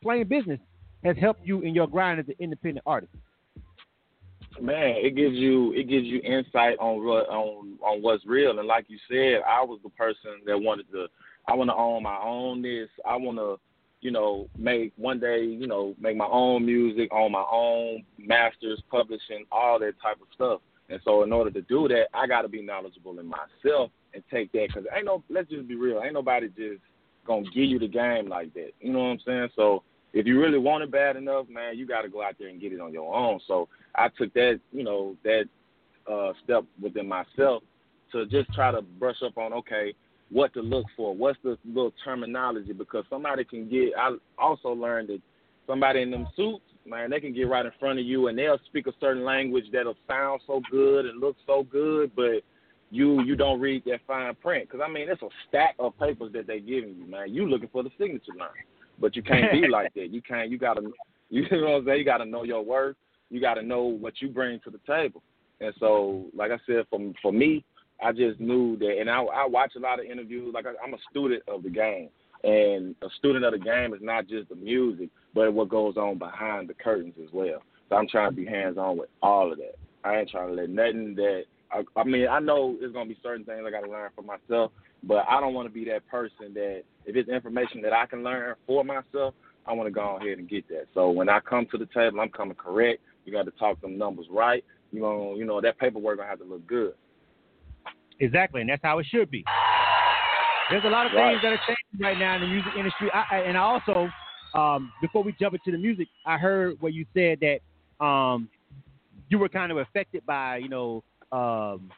playing business has helped you in your grind as an independent artist? Man, it gives you it gives you insight on on on what's real. And like you said, I was the person that wanted to. I want to own my own this. I want to, you know, make one day, you know, make my own music, own my own masters, publishing, all that type of stuff. And so, in order to do that, I got to be knowledgeable in myself and take that because ain't no. Let's just be real. Ain't nobody just gonna give you the game like that. You know what I'm saying? So if you really want it bad enough, man, you got to go out there and get it on your own. So I took that, you know, that uh, step within myself to just try to brush up on okay, what to look for, what's the little terminology because somebody can get. I also learned that somebody in them suits, man, they can get right in front of you and they'll speak a certain language that'll sound so good and look so good, but you you don't read that fine print because I mean it's a stack of papers that they're giving you, man. You looking for the signature line, but you can't be like that. You can't. You gotta. You know what I'm saying? You gotta know your worth. You gotta know what you bring to the table. And so, like I said, for for me, I just knew that, and I I watch a lot of interviews. Like I, I'm a student of the game, and a student of the game is not just the music, but what goes on behind the curtains as well. So I'm trying to be hands on with all of that. I ain't trying to let nothing that I, I mean, I know there's gonna be certain things I got to learn for myself, but I don't want to be that person that if it's information that I can learn for myself, I want to go ahead and get that. So when I come to the table, I'm coming correct. You got to talk them numbers right. You know, you know that paperwork gonna have to look good. Exactly, and that's how it should be. There's a lot of Right. things that are changing right now in the music industry. I, I, and I also, um, before we jump into the music, I heard where you said that um, you were kind of affected by, you know, um,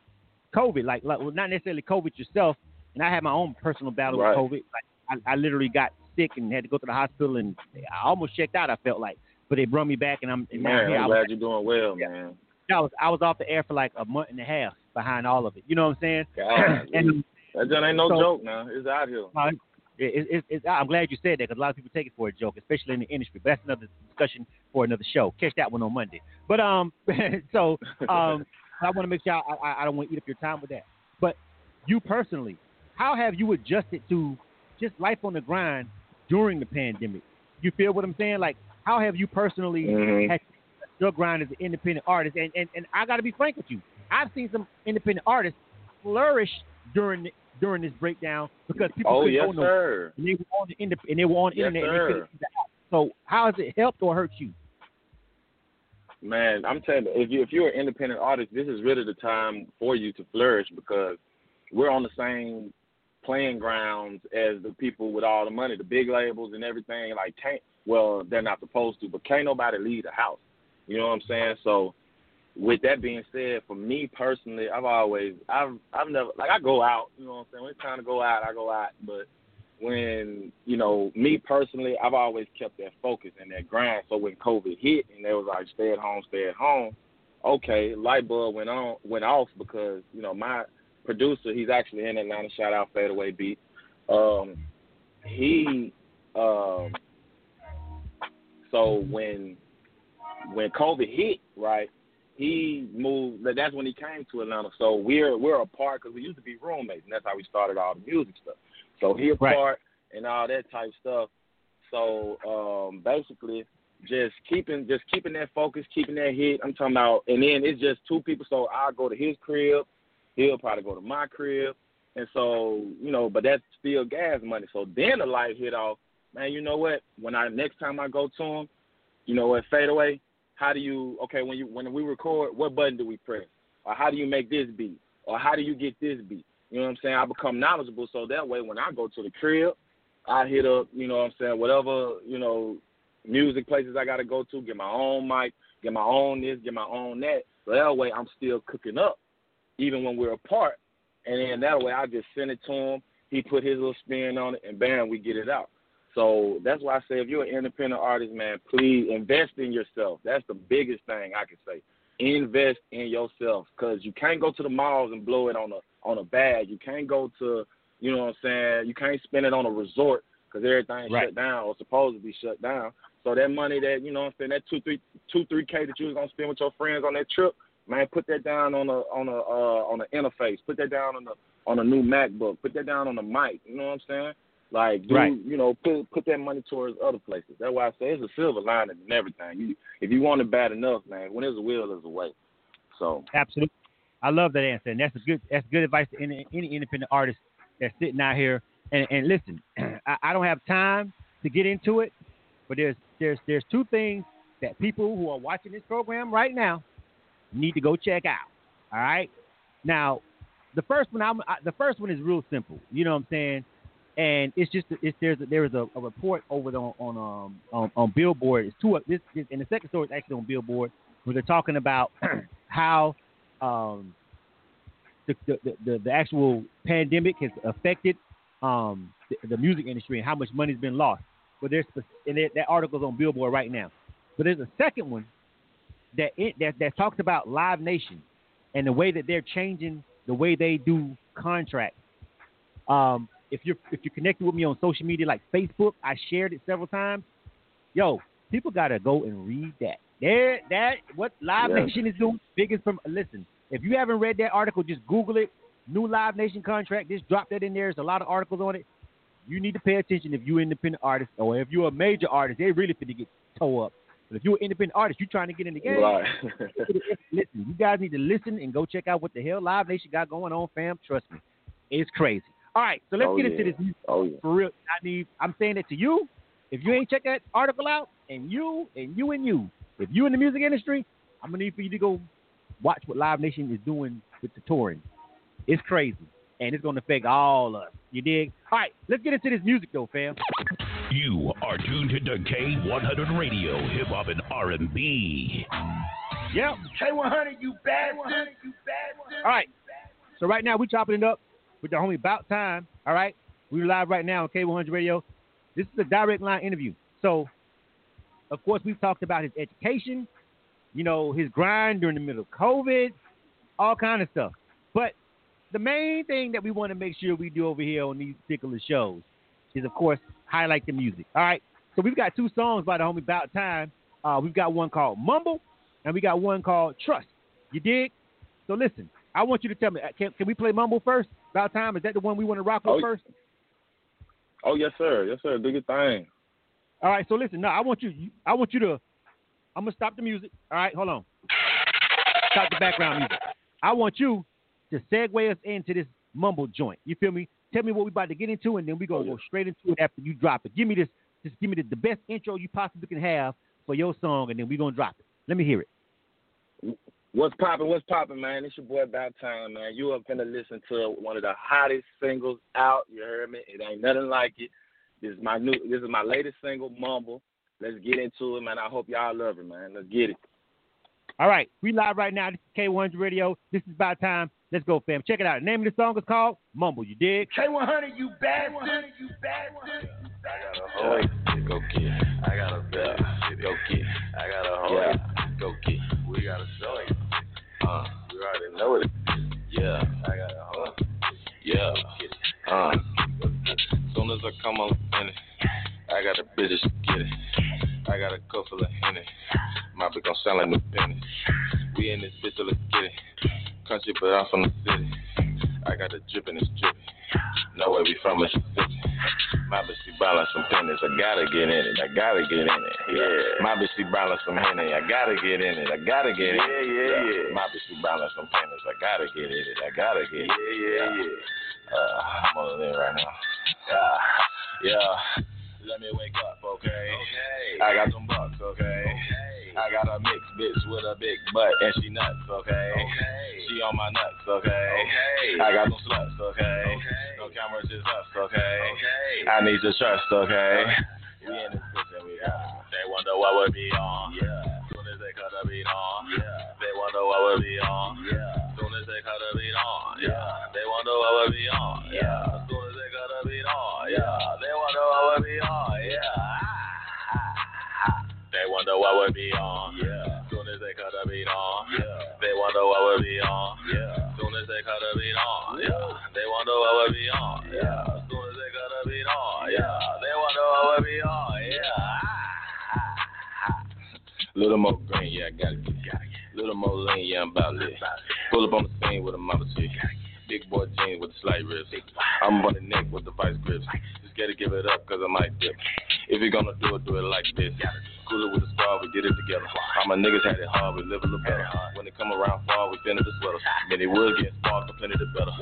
COVID. Like, like, well, not necessarily COVID yourself. And I had my own personal battle Right. with COVID. Like, I, I literally got sick and had to go to the hospital, and I almost checked out. I felt like, but they brought me back, and I'm and Man, here. I'm was- glad you're doing well, man. I was I was off the air for like a month and a half behind all of it. You know what I'm saying? God, and that just ain't no so- joke now. It's out here. uh, It, it, it, I'm glad you said that because a lot of people take it for a joke, especially in the industry. But that's another discussion for another show. Catch that one on Monday. But um, so um, I want to make sure I, I, I don't want to eat up your time with that. But you personally, how have you adjusted to just life on the grind during the pandemic? You feel what I'm saying? Like, how have you personally Mhm. had your grind as an independent artist? And and, and I got to be frank with you. I've seen some independent artists flourish during the, during this breakdown because people Oh yes, no sir. and they were on the and they were on the Yes, internet. And they couldn't see the app. So how has it helped or hurt you? Man, I'm telling you, if you if you're an independent artist, this is really the time for you to flourish because we're on the same playing grounds as the people with all the money, the big labels and everything. Like, can't well, they're not supposed to, but can't nobody leave the house. You know what I'm saying? So, with that being said, for me personally, I've always, I've, I've never like I go out. You know what I'm saying? When it's time to go out, I go out. But when you know me personally, I've always kept that focus and that grind. So when COVID hit and they was like stay at home, stay at home, okay, light bulb went on went off because you know my producer, he's actually in Atlanta. Shout out Fadeaway Beat. Um, he um, so when when COVID hit, right, he moved. That's when he came to Atlanta. So we're we're apart because we used to be roommates, and that's how we started all the music stuff. So he apart and all that type stuff. So um, basically, just keeping just keeping that focus, keeping that hit. I'm talking about, and then it's just two people. So I'll go to his crib, he'll probably go to my crib, and so you know, but that's still gas money. So then the light hit off. Man, you know what? When I next time I go to him, you know what? Fade away. How do you? Okay, when you when we record, what button do we press? Or how do you make this beat? Or how do you get this beat? You know what I'm saying? I become knowledgeable so that way when I go to the crib, I hit up, you know what I'm saying, whatever, you know, music places I gotta go to, get my own mic, get my own this, get my own that. So that way I'm still cooking up, even when we're apart. And then that way I just send it to him, he put his little spin on it and bam, we get it out. So that's why I say if you're an independent artist, man, please invest in yourself. That's the biggest thing I can say. Invest in yourself because you can't go to the malls and blow it on a on a bag. You can't go to, you know what I'm saying. You can't spend it on a resort because everything's Right. shut down or supposed to be shut down. So that money that you know what I'm saying, that two three two three k that you was gonna spend with your friends on that trip, man, put that down on a on a uh, on an interface. Put that down on the on a new MacBook. Put that down on the mic. You know what I'm saying? Like, do, Right. you know, put put that money towards other places. That's why I say it's a silver lining and everything. You, if you want it bad enough, man, when there's a will, there's a way. So Absolutely. I love that answer, and that's a good that's good advice to any, any independent artist that's sitting out here. And, and listen, I, I don't have time to get into it, but there's there's there's two things that people who are watching this program right now need to go check out. All right. Now, the first one I'm I, the first one is real simple. You know what I'm saying? And it's just it's there's a, there is a, a report over on on um on, on Billboard. It's two this, this and the second story is actually on Billboard where they're talking about how um the the, the the actual pandemic has affected um the, the music industry and how much money's been lost. But there's and that, that article's on Billboard right now. But there's a second one that it, that that talks about Live Nation and the way that they're changing the way they do contracts. Um, if you're if you're connected with me on social media like Facebook, I shared it several times. Yo, people gotta go and read that. There, that what Live Yeah. Nation is doing. Biggest from listen. If you haven't read that article, just Google it. New Live Nation contract. Just drop that in there. There's a lot of articles on it. You need to pay attention if you're an independent artist or if you're a major artist. They really finna get toe up. But if you're an independent artist, you're trying to get in the game. right. listen, you guys need to listen and go check out what the hell Live Nation got going on, fam. Trust me, it's crazy. All right, so let's Oh, get into yeah. this music oh yeah. for real. I need. I'm saying that to you. If you ain't checked that article out, and you and you and you, if you're in the music industry, I'm gonna need for you to go watch what Live Nation is doing with the touring. It's crazy, and it's gonna affect all us. You dig? All right, let's get into this music though, fam. You are tuned to K100 Radio, Hip Hop and R&B. Yep. K100, you bad, bastard. You bastard. All right. So right now we're chopping it up with the homie Bout Tyme. All right. We're live right now on K100 Radio. This is a direct line interview. So, of course, we've talked about his education, you know, his grind during the middle of COVID, all kind of stuff. But the main thing that we want to make sure we do over here on these particular shows is, of course, highlight the music. All right. So we've got two songs by the homie Bout Tyme. Uh, we've got one called Mumble, and we got one called Trust. You dig? So listen, I want you to tell me, uh, can, can we play Mumble first? Bout Tyme, is that the one we want to rock with Oh, first? Oh yes, sir. Yes, sir. Do your thing. All right. So listen, Now I want you, I want you to, I'm gonna stop the music. All right, hold on. Stop the background music. I want you to segue us into this mumble joint. You feel me? Tell me what we about to get into, and then we gonna go straight into it after you drop it. Give me this, just give me the, the best intro you possibly can have for your song, and then we gonna drop it. Let me hear it. What's poppin'? What's poppin', man? It's your boy Bout Tyme, man. You up finna listen to one of the hottest singles out. You heard me? It ain't nothing like it. This is my new. This is my latest single, Mumble. Let's get into it, man. I hope y'all love it, man. Let's get it. All right, we live right now. This is K100 Radio. This is Bout Tyme. Let's go, fam. Check it out. The name of the song is called Mumble. You dig? K100, you bastard. You bastard. Oh, go get it. I got a belt. Go get it. I got a hoe. Yeah. Go get it. We got a show it. Uh, you already know it. Yeah. I got a hoe. Yeah. Uh, soon as I come on in it, I got a bitch to get it. I got a couple of henny. My bitch gon' sound like new penny. We in this bitch, so let's get it. Country, but I'm from the city. I got a drip and it's dripping. No way we from Mississippi. My bitch be ballin' some pennies. I gotta get in it. I gotta get in it. Yeah. My bitch be ballin' some henny. I gotta get in it. I gotta get in it. Yeah, yeah, yeah. My bitch be ballin' some pennies. I gotta get in it. I gotta get in it. Yeah, yeah, yeah. Uh, I'm on it right now. Yeah. Yeah. Let me wake up, okay? Okay. I got some bucks, okay? I got a mixed bitch with a big butt and she nuts, okay? She on my nuts, okay? Okay. I got some sluts, okay? No cameras, just us, okay? okay. I need your trust, okay? We in this bitch and we out. They wonder what we be on. Yeah. Soon as they cut the beat on. Yeah. They wonder what we be on. Yeah. Soon as they cut the beat on. Yeah. They wonder what we be on. Yeah. Wonder what we be on. Yeah. Soon as they cut the beat on. Yeah. They wonder what we be on. Yeah. Soon as they cut the beat on. Yeah. They wonder what we be on. Yeah. Soon as they cut the beat on. Yeah. They wonder what we be on. Yeah. Little more green, yeah, I gotta get it. Little more lean, yeah, I'm about lit. Pull up on the scene with a mama chick. Big boy jeans with the slight wrist. I'm on the neck with the vice grips. Just gotta give it up, cause I might dip. If you're gonna do it, do it like this. Cooler with a squad, we did it together. All my niggas had it hard, we live a little better. When they come around fall, we finish the sweater. Many wood get sparked, but plenty the better.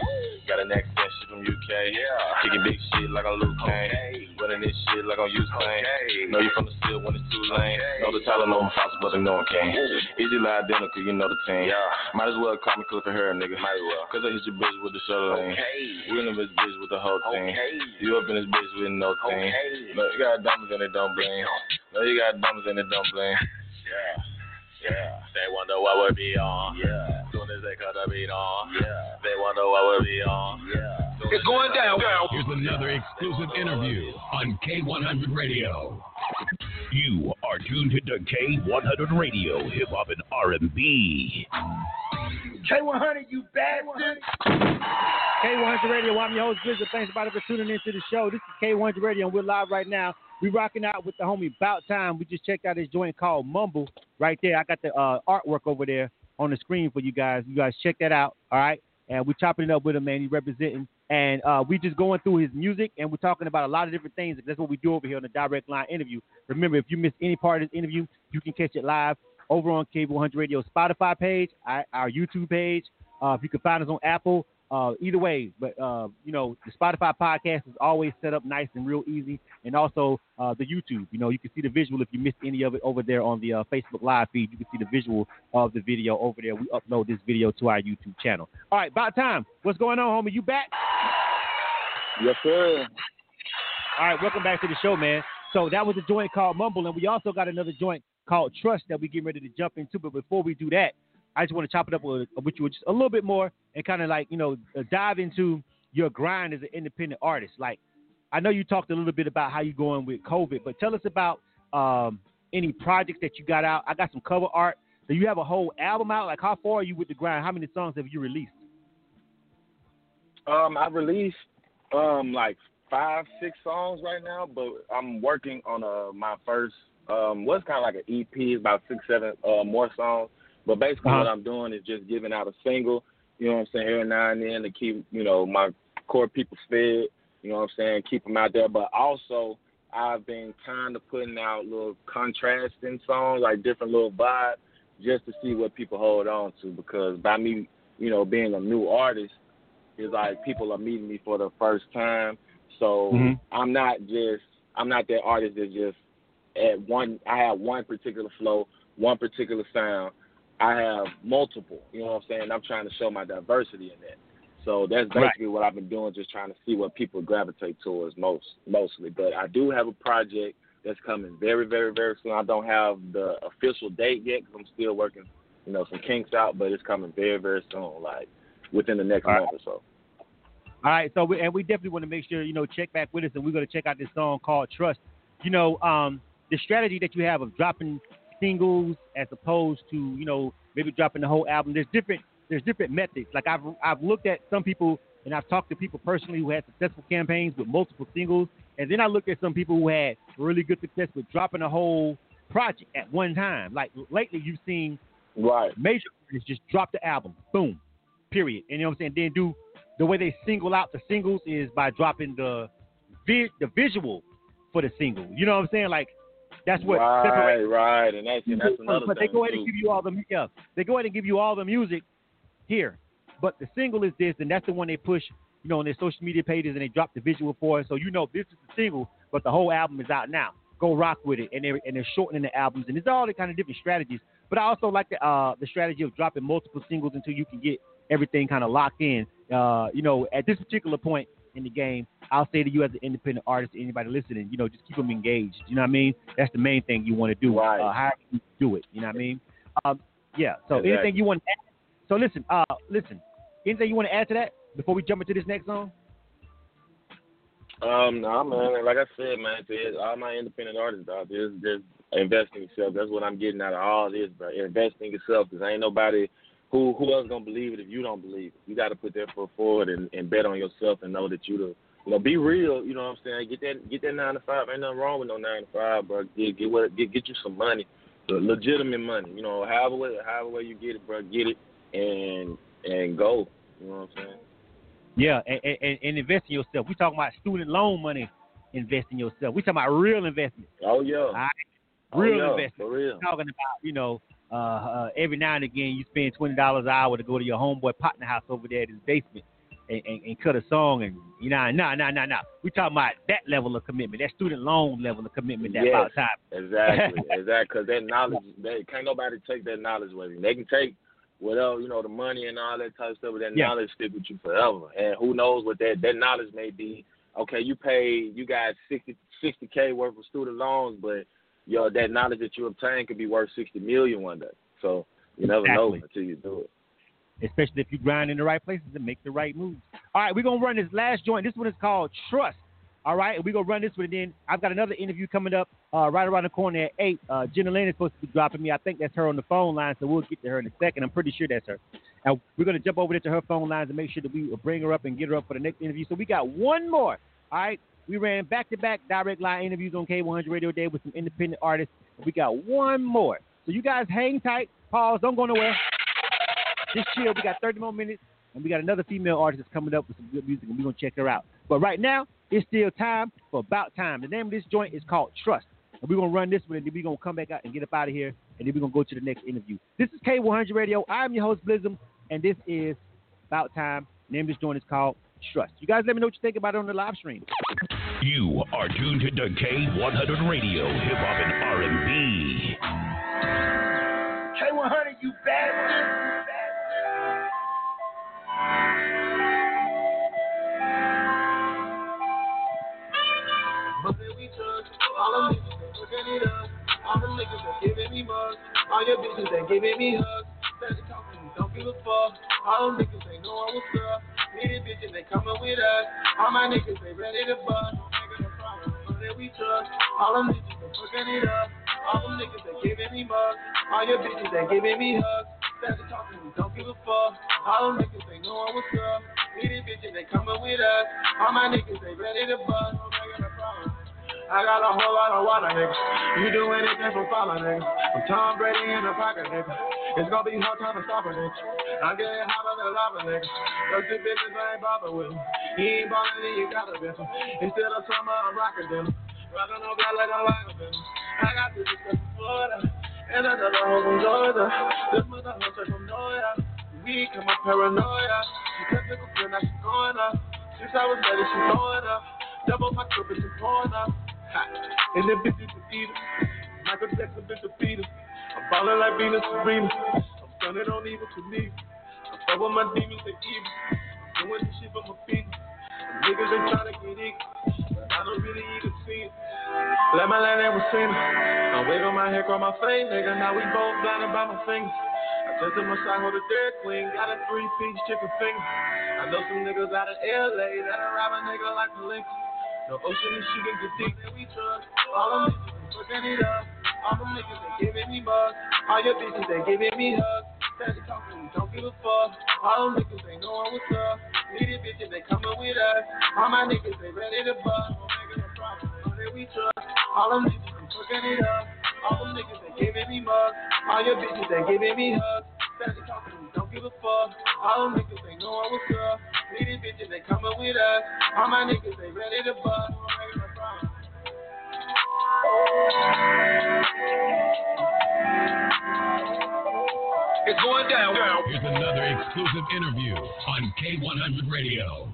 Got an accent, shit from UK. Yeah. Kicking big shit like I'm Luke Kane. Running this shit like I'm Usain. Know you from the steel when it's too lame. Know the talent, know I'm fast, but they know king. Easy like identical, you know the team. Yeah. Might as well call me Clifford Hair, nigga. Might as well. Cause I hit your bitch with the shoulder lane. We in this bitch with the whole team. You up in this bitch with no team. No, you got diamonds and it don't bling. No, you got diamonds and it don't bling. Yeah. Yeah. They wonder what we be on. Yeah. Soon as they cut the beat on. Yeah. They wonder what we be on. Yeah. It's going down. Here's another exclusive interview on K100 Radio. You are tuned to K100 Radio, hip hop and R&B. K100, you bastard. K100 Radio. I'm your host, Blizzard. Thanks everybody for tuning into the show. This is K100 Radio, and we're live right now. We rocking out with the homie Bout Tyme. We just checked out his joint called Mumble right there. I got the uh, artwork over there on the screen for you guys. You guys check that out, all right? And we're chopping it up with him, man. He's representing. And uh, we just going through his music, and we're talking about a lot of different things. That's what we do over here on the Direct Line interview. Remember, if you missed any part of this interview, you can catch it live over on K100 Radio Spotify page, our YouTube page. Uh, if you can find us on Apple, uh, either way, but uh, you know the Spotify podcast is always set up nice and real easy, and also uh, the YouTube. You know you can see the visual if you missed any of it over there on the uh, Facebook Live feed. You can see the visual of the video over there. We upload this video to our YouTube channel. All right, Bout Tyme. What's going on, homie? You back? Yes, sir. All right, welcome back to the show, man. So that was a joint called Mumble, and we also got another joint called Trust that we getting ready to jump into. But before we do that, I just want to chop it up with, with you just a little bit more and kind of like you know uh, dive into your grind as an independent artist. Like I know you talked a little bit about how you're going with COVID, but tell us about um, any projects that you got out. I got some cover art. Do you have a whole album out? Like how far are you with the grind? How many songs have you released? Um, I released um like five, six songs right now, but I'm working on uh my first um what's kind of like an EP, about six, seven uh more songs. But basically, Uh-huh. what I'm doing is just giving out a single. You know what I'm saying? Every now and then to keep you know my core people fed. You know what I'm saying? Keep them out there. But also, I've been kind of putting out little contrasting songs, like different little vibes, just to see what people hold on to. Because by me, you know, being a new artist, it's like people are meeting me for the first time. So Mhm. I'm not just I'm not that artist that just at one I have one particular flow, one particular sound. I have multiple. You know what I'm saying? I'm trying to show my diversity in that. So that's Right. basically what I've been doing, just trying to see what people gravitate towards most mostly. But I do have a project that's coming very, very, very soon. I don't have the official date yet because I'm still working, you know, some kinks out. But it's coming very, very soon, like within the next All right. month or so. All right, so we, and we definitely want to make sure you know check back with us, and we're going to check out this song called "Trust." You know, um, the strategy that you have of dropping singles as opposed to you know maybe dropping the whole album. There's different there's different methods. Like I've I've looked at some people and I've talked to people personally who had successful campaigns with multiple singles, and then I looked at some people who had really good success with dropping a whole project at one time. Like lately, you've seen right major artists just drop the album, boom, period. And you know what I'm saying? Then do the way they single out the singles is by dropping the vi- the visual for the single. You know what I'm saying? Like that's what right, separates. right, and that's and that's another but thing they go ahead too. and give you all the yeah, they go ahead and give you all the music here, but the single is this, and that's the one they push. You know, on their social media pages, and they drop the visual for it. So you know this is the single, but the whole album is out now. Go rock with it, and they're and they're shortening the albums, and it's all the kind of different strategies. But I also like the uh, the strategy of dropping multiple singles until you can get everything kind of locked in. Uh, you know, at this particular point in the game, I'll say to you as an independent artist, anybody listening, you know, just keep them engaged. You know what I mean? That's the main thing you want to do. Right. Uh, how you do it. You know what I mean? Um, yeah. So Exactly. anything you want to add? So listen, uh, listen. Anything you want to add to that before we jump into this next song? Um, nah, man. Like I said, man, to all my independent artists there, just, just invest in yourself. That's what I'm getting out of all this, bro. Investing yourself, because ain't nobody who who else gonna believe it if you don't believe it. You got to put that foot forward and, and bet on yourself and know that you the you know be real. You know what I'm saying? Get that get that nine to five. Ain't nothing wrong with no nine to five, bro. Get get what get get you some money, legitimate money. You know, however way however way you get it, bro, get it and and go. You know what I'm saying? Yeah, and, and, and invest in yourself. We talking about student loan money. Invest in yourself. We talking about real investment. Oh yeah. All right? Oh, Real yeah, investment. for real. We're talking about you know uh, uh, every now and again you spend twenty dollars an hour to go to your homeboy partner house over there at his basement and, and, and cut a song and you know no no no no. We talking about that level of commitment, that student loan level of commitment. That Yes, about time. Exactly, exactly. Because that knowledge, they can't nobody take that knowledge with you. They can take whatever you know, the money and all that type of stuff, but that Yeah. knowledge stick with you forever. And who knows what that that knowledge may be? Okay, you pay, you got 60 k worth of student loans, but yo, that knowledge that you obtain could be worth sixty million one day. So you never know until you do it. Especially if you grind in the right places and make the right moves. All right, we're gonna run this last joint. This one is called Trust. All right, we're gonna run this one. And then I've got another interview coming up uh, right around the corner at eight. Uh, Jenna Lynn is supposed to be dropping me. I think that's her on the phone line, so we'll get to her in a second. I'm pretty sure that's her. And we're gonna jump over there to her phone lines and make sure that we bring her up and get her up for the next interview. So we got one more. All right, we ran back-to-back direct line interviews on K100 Radio Day with some independent artists. We got one more. So you guys hang tight. Pause. Don't go nowhere. Just chill. We got 30 more minutes, and we got another female artist that's coming up with some good music, and we're going to check her out. But right now, it's still time for Bout Tyme. The name of this joint is called Trust. And we're going to run this one, and then we're going to come back out and get up out of here, and then we're going to go to the next interview. This is K100 Radio. I'm your host, Blizzum, and this is Bout Tyme. The name of this joint is called Trust. You guys let me know what you think about it on the live stream. You are tuned to K100 Radio, Hip Hop and R&B. K100, you bastard. But then we all them niggas that it up. All niggas giving me mugs. All your bitches that giving me hugs. Steady talking, don't give a fuck. All them niggas they know up. Needed bitches they coming with us. All my niggas they ready to bust. We took all them niggas it up. All them niggas that giving me mugs. All your bitches that giving me hugs. Talking, don't give a fuck. All them niggas they know what's up. We these bitches, they coming with us. All my niggas, they ready to bust. Oh, I got a whole lot of water, nigga. You do anything for follow, nigga. I'm Tom Brady in the pocket, nigga. It's gonna be hard time to stop nigga. I'm getting hotter than lava, nigga. Those two bitches I ain't bothered with. He ain't you got a bitch. Instead of summer, I'm rockin' them. Rockin' no guy like of them. I got this bitch from Florida. And another hoe from Georgia. Mother hoe straight from Noya. Weak and my paranoia. She kept the cook now she going up. Since I was ready, she throwing up. Double my trip, bitch, is pouring up. And then bitches to eat it. Michael Jackson, bitch, feed it. I'm ballin' like Venus Serena. I'm stunning on evil to me. I'm with my demons, they evil. Doing this shit for my feet. Niggas, they tryna get equal. But I don't really even see it. Let my land ever seen it. I'm waving my hair, on my face, nigga. Now we both blinded by my fingers. I just took my side, hold a dead queen. Got a three piece chicken finger. I know some niggas out of LA that'll rob a nigga like a Palinka. No ocean and she get deep that we trust. All them niggas fucking it up. All them niggas they giving me bugs. All your bitches they giving me hugs. Give a fuck. All them niggas they knowin' what's up. The bitches they coming with us. All my niggas they ready to bust. No niggas no problem, know that we trust. All them niggas they fucking it up. All them niggas they giving me mugs. All your bitches they giving me hugs. Steady talking, don't give a fuck. All them niggas they knowin' what's up. The bitches they coming with us. All my niggas they ready to bust. No niggas no problem. It's going down. Here's another exclusive interview on K100 Radio.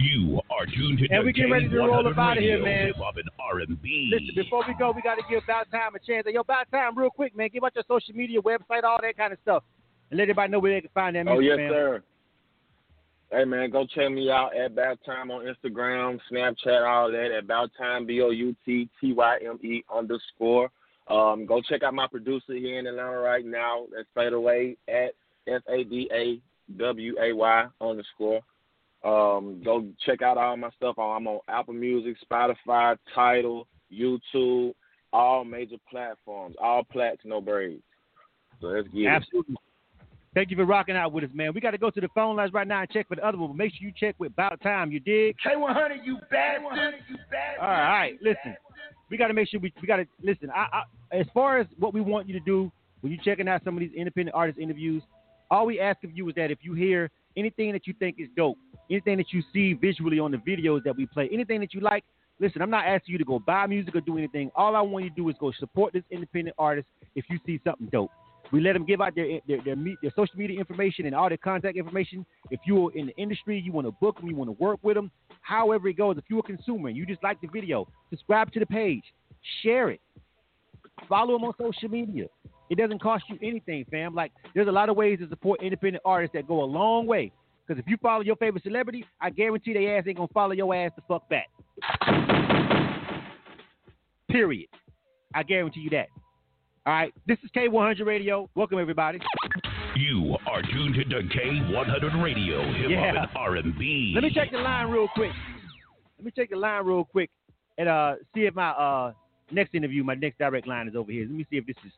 You are tuned to And we get ready to roll up out of here, man. Hip hop and R&B. Listen, before we go, we got to give Bout Tyme a chance. Hey, yo, Bout Tyme, real quick, man. Give out your social media, website, all that kind of stuff. And let everybody know where they can find that oh, music, Oh yes, man. sir. Hey man, go check me out at Bout Tyme on Instagram, Snapchat, all that. At Bout Tyme, B O U T T Y M E underscore. Um, go check out my producer here in Atlanta right now. That's Fadaway at F A D A W A Y underscore. Um, go check out all my stuff. I'm on Apple Music, Spotify, Tidal, YouTube, all major platforms, all plats, no braids. So let's get it. Absolutely. Thank you for rocking out with us, man. We got to go to the phone lines right now and check for the other one, but make sure you check with Bout Tyme. You dig? K100, you bastard. You bastard. All right, all right. Listen, we got to make sure we we got to listen. I, I, as far as what we want you to do when you're checking out some of these independent artist interviews, all we ask of you is that if you hear anything that you think is dope, anything that you see visually on the videos that we play, anything that you like, listen. I'm not asking you to go buy music or do anything. All I want you to do is go support this independent artist if you see something dope. We let them give out their their their, me- their social media information and all their contact information. If you're in the industry, you want to book them, you want to work with them. However it goes, if you're a consumer and you just like the video, subscribe to the page, share it, follow them on social media. It doesn't cost you anything, fam. Like there's a lot of ways to support independent artists that go a long way. Because if you follow your favorite celebrity, I guarantee their ass ain't gonna follow your ass the fuck back. Period. I guarantee you that. All right, this is K100 Radio. Welcome everybody. You are tuned to K100 Radio, Hip Hop Yeah. and R&B. Let me check the line real quick. Let me check the line real quick and uh see if my uh next interview, my next direct line is over here. Let me see if this is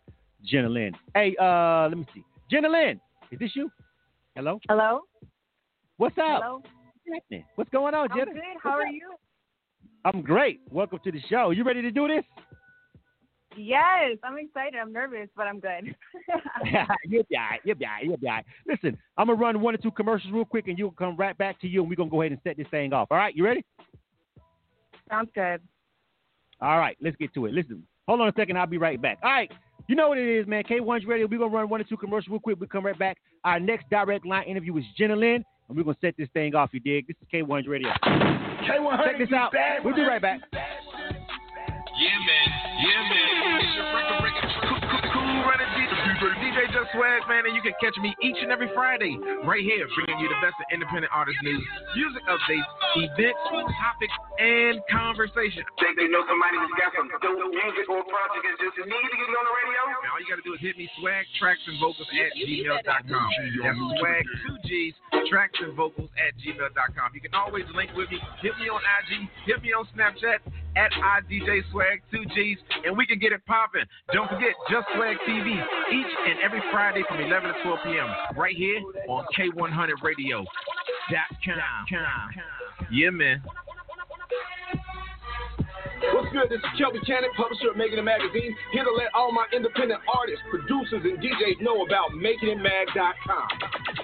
Jenna Lynn. Hey, uh, let me see. Jenna Lynn, is this you? Hello? Hello? What's up? Hello? What's happening? What's going on, I'm Jenna? good. How What's are up? you? I'm great. Welcome to the show. You ready to do this? Yes, I'm excited. I'm nervous, but I'm good. you'll be all right. You'll be all right. You'll be all right. Listen, I'm going to run one or two commercials real quick, and you'll come right back to you, and we're going to go ahead and set this thing off. All right? You ready? Sounds good. All right, let's get to it. Listen, hold on a second. I'll be right back. All right, you know what it is, man. K1's Radio. We're going to run one or two commercials real quick. We'll come right back. Our next direct line interview is Jenna Lynn, and we're going to set this thing off, you dig? This is K1's Radio. K100, Check this out. bad We'll be right back. Yeah, man. Yeah, man. It's your record, record, cool, cool, cool running DJ, DJ Just Swag, man, and you can catch me each and every Friday right here, bringing you the best of independent artist news, music updates, events, topics, and conversation. Think they know somebody that's got some dope music or project and just need to get on the radio? Man, all you gotta do is hit me swag tracks and vocals at gmail.com. That's swag two G's tracks and vocals at gmail.com. You can always link with me. Hit me on IG. Hit me on Snapchat at IDJ Swag two G's, and we can get it popping. Don't forget Just Swag TV each and every Friday from 11 to 12 p.m. right here on K100 Radio. Yeah, man. What's good? This is Kelby Cannon, publisher of Making It Magazine, here to let all my independent artists, producers, and DJs know about MakingItMag.com.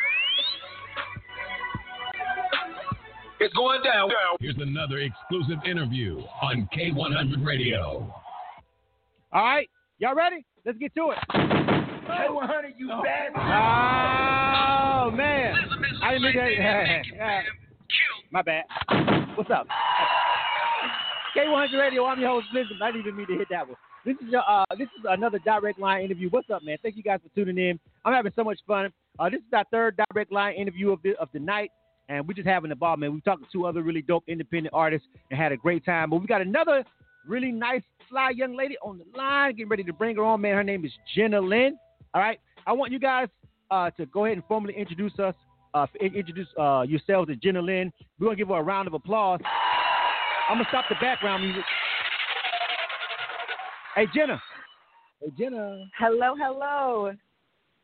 It's going down. Here's another exclusive interview on K100 Radio. All right, y'all ready? Let's get to it. K100, you bad. Oh man, I didn't mean that. My bad. What's up? K100 Radio. I'm your host, Blizzard. I didn't even mean to hit that one. This is your, uh, this is another direct line interview. What's up, man? Thank you guys for tuning in. I'm having so much fun. Uh, this is our third direct line interview of the of the night, and we're just having a ball, man. We talked to two other really dope independent artists and had a great time. But we got another really nice, fly young lady on the line, getting ready to bring her on, man. Her name is Jenna Lynn. All right, I want you guys uh, to go ahead and formally introduce us. Uh, introduce uh, yourselves to Jenna Lynn. We're gonna give her a round of applause. I'm gonna stop the background music. Hey Jenna. Hey Jenna. Hello, hello.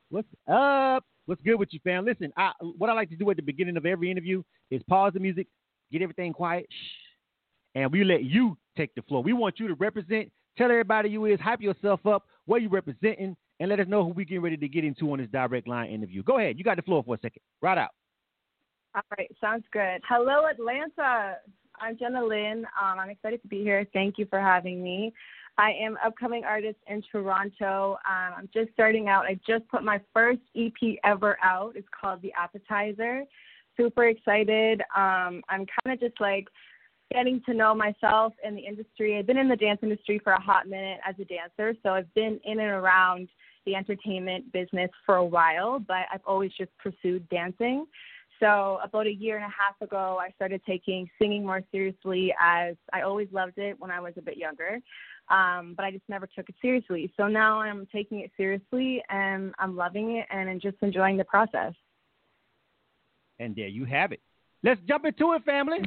What's up? What's good with you, fam? Listen, I, what I like to do at the beginning of every interview is pause the music, get everything quiet, shh, and we let you take the floor. We want you to represent, tell everybody you is, hype yourself up, what you representing, and let us know who we getting ready to get into on this direct line interview. Go ahead, you got the floor for a second. Right out. All right, sounds good. Hello, Atlanta. I'm Jenna Lynn. Um, I'm excited to be here. Thank you for having me. I am upcoming artist in Toronto. Um, I'm just starting out. I just put my first EP ever out. It's called The Appetizer. Super excited. Um, I'm kind of just like getting to know myself in the industry. I've been in the dance industry for a hot minute as a dancer, so I've been in and around the entertainment business for a while, but I've always just pursued dancing. So about a year and a half ago, I started taking singing more seriously as I always loved it when I was a bit younger, um, but I just never took it seriously. So now I'm taking it seriously and I'm loving it and I'm just enjoying the process. And there you have it. Let's jump into it, family.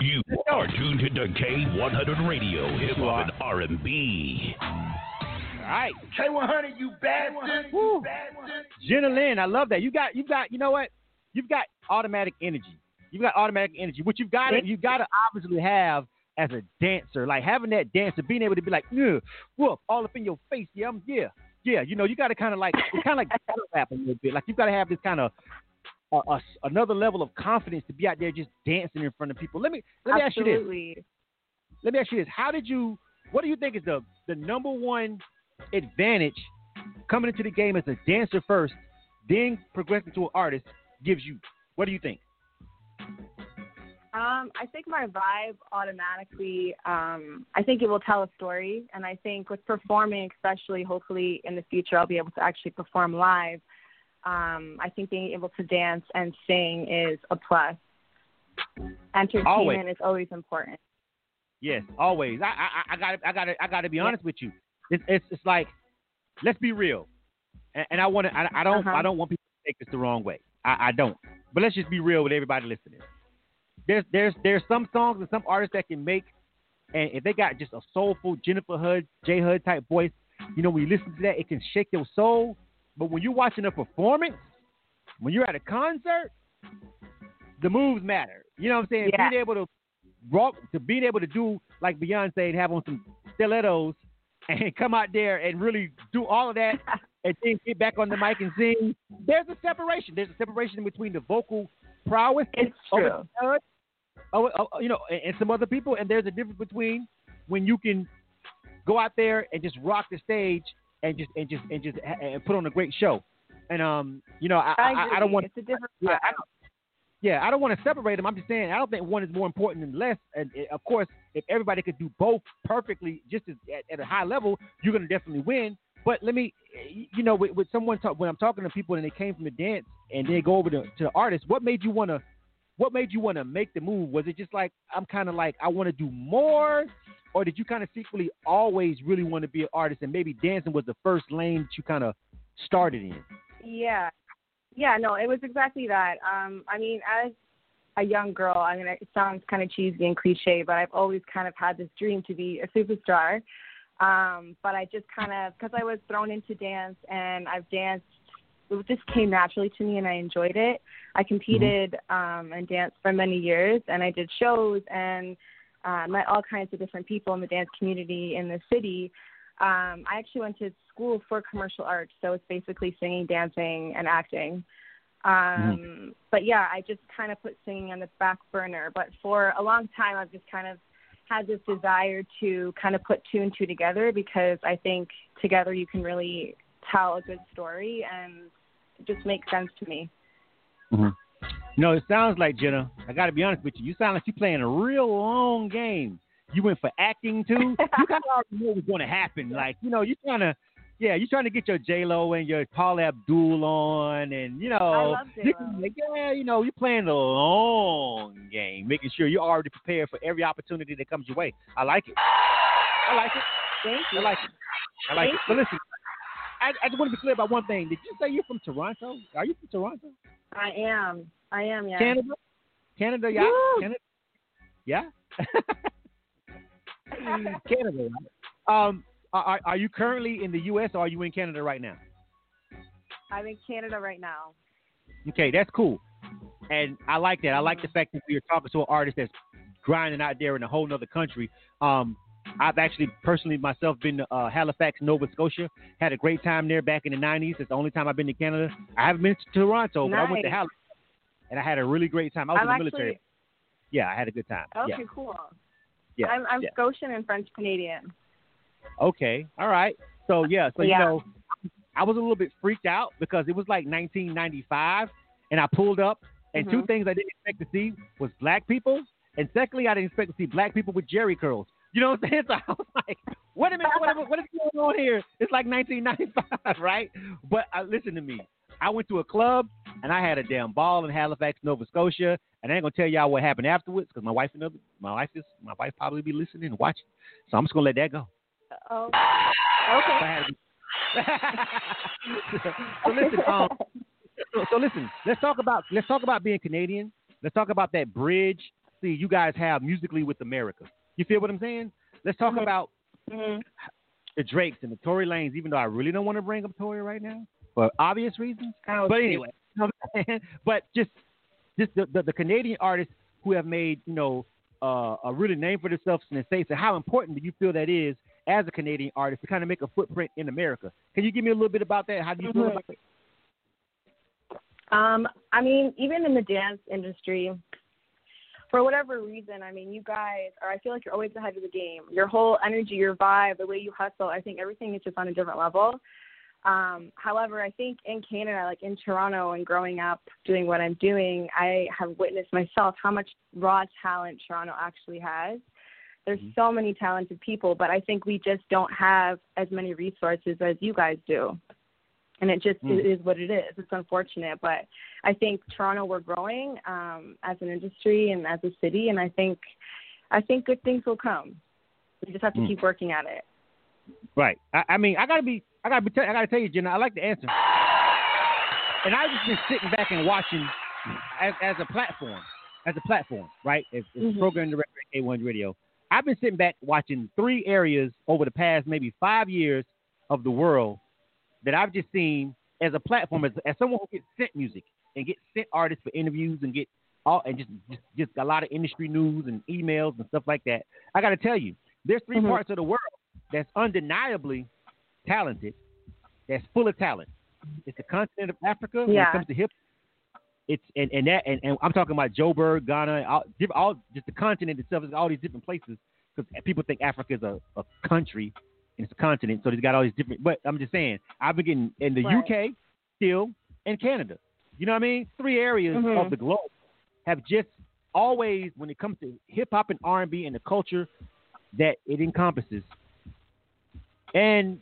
You are tuned into K100 Radio, hip hop and R&B. All right. K100, you bastard. Woo. You bastard. Jenna Lynn, I love that. You got, you got, you know what? You've got automatic energy. You've got automatic energy, which you've got to, you've got to obviously have as a dancer. Like having that dancer, being able to be like, whoop, all up in your face. Yeah, I'm, yeah, yeah. You know, you got to kind of like, it's kind of like battle rap a little bit. Like you've got to have this kind of uh, uh, another level of confidence to be out there just dancing in front of people. Let me let me ask you this. Absolutely. Let me ask you this: How did you? What do you think is the the number one advantage coming into the game as a dancer first, then progressing to an artist gives you? What do you think? Um, I think my vibe automatically, um, I think it will tell a story. And I think with performing, especially hopefully in the future, I'll be able to actually perform live. Um, I think being able to dance and sing is a plus. Entertainment Always. is always important. Yes, always. I got I got I got to be honest with you. It's it's it's like let's be real, and, and I want to I, I don't Uh-huh. I don't want people to take this the wrong way. I, I don't. But let's just be real with everybody listening. There's there's there's some songs and some artists that can make, and if they got just a soulful Jennifer Hud, J Hud type voice, you know when you listen to that, it can shake your soul. But when you're watching a performance, when you're at a concert, the moves matter. You know what I'm saying? Yeah. Being able to rock, to being able to do like Beyonce and have on some stilettos and come out there and really do all of that and then get back on the mic and sing. There's a separation. There's a separation between the vocal prowess It's of judge, you know, and, and some other people, and there's a difference between when you can go out there and just rock the stage and just and just and just and put on a great show. And um, you know, I I, I. I don't want It's a different yeah, I don't, yeah, I don't want to separate them. I'm just saying I don't think one is more important than less. And uh, of course, if everybody could do both perfectly, just as, at, at a high level, you're going to definitely win. But let me, you know, with, with someone talk, when I'm talking to people and they came from the dance and they go over to, to the artist. What made you want to? What made you want to make the move? Was it just like I'm kind of like I want to do more, or did you kind of secretly always really want to be an artist, and maybe dancing was the first lane that you kind of started in? Yeah. Yeah, no, it was exactly that. Um, I mean, as a young girl, I mean, it sounds kind of cheesy and cliche, but I've always kind of had this dream to be a superstar. Um, but I just kind of, because I was thrown into dance and I've danced, it just came naturally to me and I enjoyed it. I competed um, and danced for many years and I did shows and uh, met all kinds of different people in the dance community in the city. Um, I actually went to school for commercial arts, so it's basically singing, dancing, and acting. Um, Mm-hmm. But yeah, I just kind of put singing on the back burner. But for a long time, I've just kind of had this desire to kind of put two and two together because I think together you can really tell a good story and it just makes sense to me. Mm-hmm. No, it sounds like Jenna. I got to be honest with you. You sound like you're playing a real long game. You went for acting too. you kind of already know what's going to happen. Like you know, you're trying to, yeah, you're trying to get your J Lo and your Paula Abdul on, and you know, I love you J-Lo. can- like, yeah, you know, you're playing the long game, making sure you're already prepared for every opportunity that comes your way. I like it. I like it. Thank you. I like it. I like Thank it. So listen, I, I just want to be clear about one thing. Did you say you're from Toronto? Are you from Toronto? I am. I am, yeah. Canada? Canada, yeah. Woo! Canada. Yeah. Canada. right? Um, are, are you currently in the U.S. or are you in Canada right now? I'm in Canada right now. Okay, that's cool. And I like that. I like the fact that you're talking to an artist that's grinding out there in a whole nother country. Um, I've actually personally myself been to uh, Halifax, Nova Scotia. Had a great time there back in the '90s. It's the only time I've been to Canada. I haven't been to Toronto, but I went to Halifax, and I had a really great time. I was I'm in the actually military. Yeah, I had a good time. okay, yeah. cool. Yeah. I'm I'm yeah. Scotian and French Canadian. Okay. All right. So yeah. So Yeah. you know, I was a little bit freaked out because it was like 1995, and I pulled up, and two Mhm. things I didn't expect to see was black people, and secondly, I didn't expect to see black people with jerry curls. You know what I'm saying? So I was like, wait a minute, what, what is going on here? It's like 1995, right? But uh, listen to me. I went to a club and I had a damn ball in Halifax, Nova Scotia, and I ain't gonna tell y'all what happened afterwards because my wife and other, my wife is my wife probably be listening and watching, so I'm just gonna let that go. Oh. So Okay. So listen, um, so, so listen. Let's talk about let's talk about being Canadian. Let's talk about that bridge. See, you guys have musically with America. You feel what I'm saying? Let's talk about Mhm. the Drakes and the Tory Lanez. Even though I really don't want to bring up Tory right now for obvious reasons. Oh, but anyway, you know what I'm saying? but just just the, the, the Canadian artists who have made you know uh, a really name for themselves in the states, and how important do you feel that is as a Canadian artist to kind of make a footprint in America? Can you give me a little bit about that? How do you feel Mhm. about it? Um, I mean, even in the dance industry, for whatever reason, I mean, you guys are. I feel like you're always ahead of the game. Your whole energy, your vibe, the way you hustle. I think everything is just on a different level. Um, however, I think in Canada, like in Toronto, and growing up doing what I'm doing, I have witnessed myself how much raw talent Toronto actually has. There's so many talented people, but I think we just don't have as many resources as you guys do. And it just Mm. it is what it is. It's unfortunate, but I think Toronto we're growing um, as an industry and as a city, and I think I think good things will come. We just have to Mm. keep working at it. Right. I, I mean, I gotta be, I gotta be, I gotta tell you, Jenna, I like the answer. And I've just been sitting back and watching as, as a platform, as a platform, right? As, as Mhm. program director at K1 Radio. I've been sitting back watching three areas over the past maybe five years of the world that I've just seen as a platform, as, as someone who gets sent music and get sent artists for interviews and get all and just, just just a lot of industry news and emails and stuff like that. I got to tell you, there's 3 Mhm. parts of the world that's undeniably talented, that's full of talent. It's the continent of Africa when it comes to hip. It's and, and that and, and I'm talking about Joburg, Ghana, all, all just the continent itself is all these different places because people think Africa is a, a country and it's a continent, so they've got all these different. But I'm just saying, I've been getting in the Right. UK, still, and Canada. You know what I mean? Three areas Mhm. of the globe have just always, when it comes to hip hop and R&B and the culture that it encompasses, and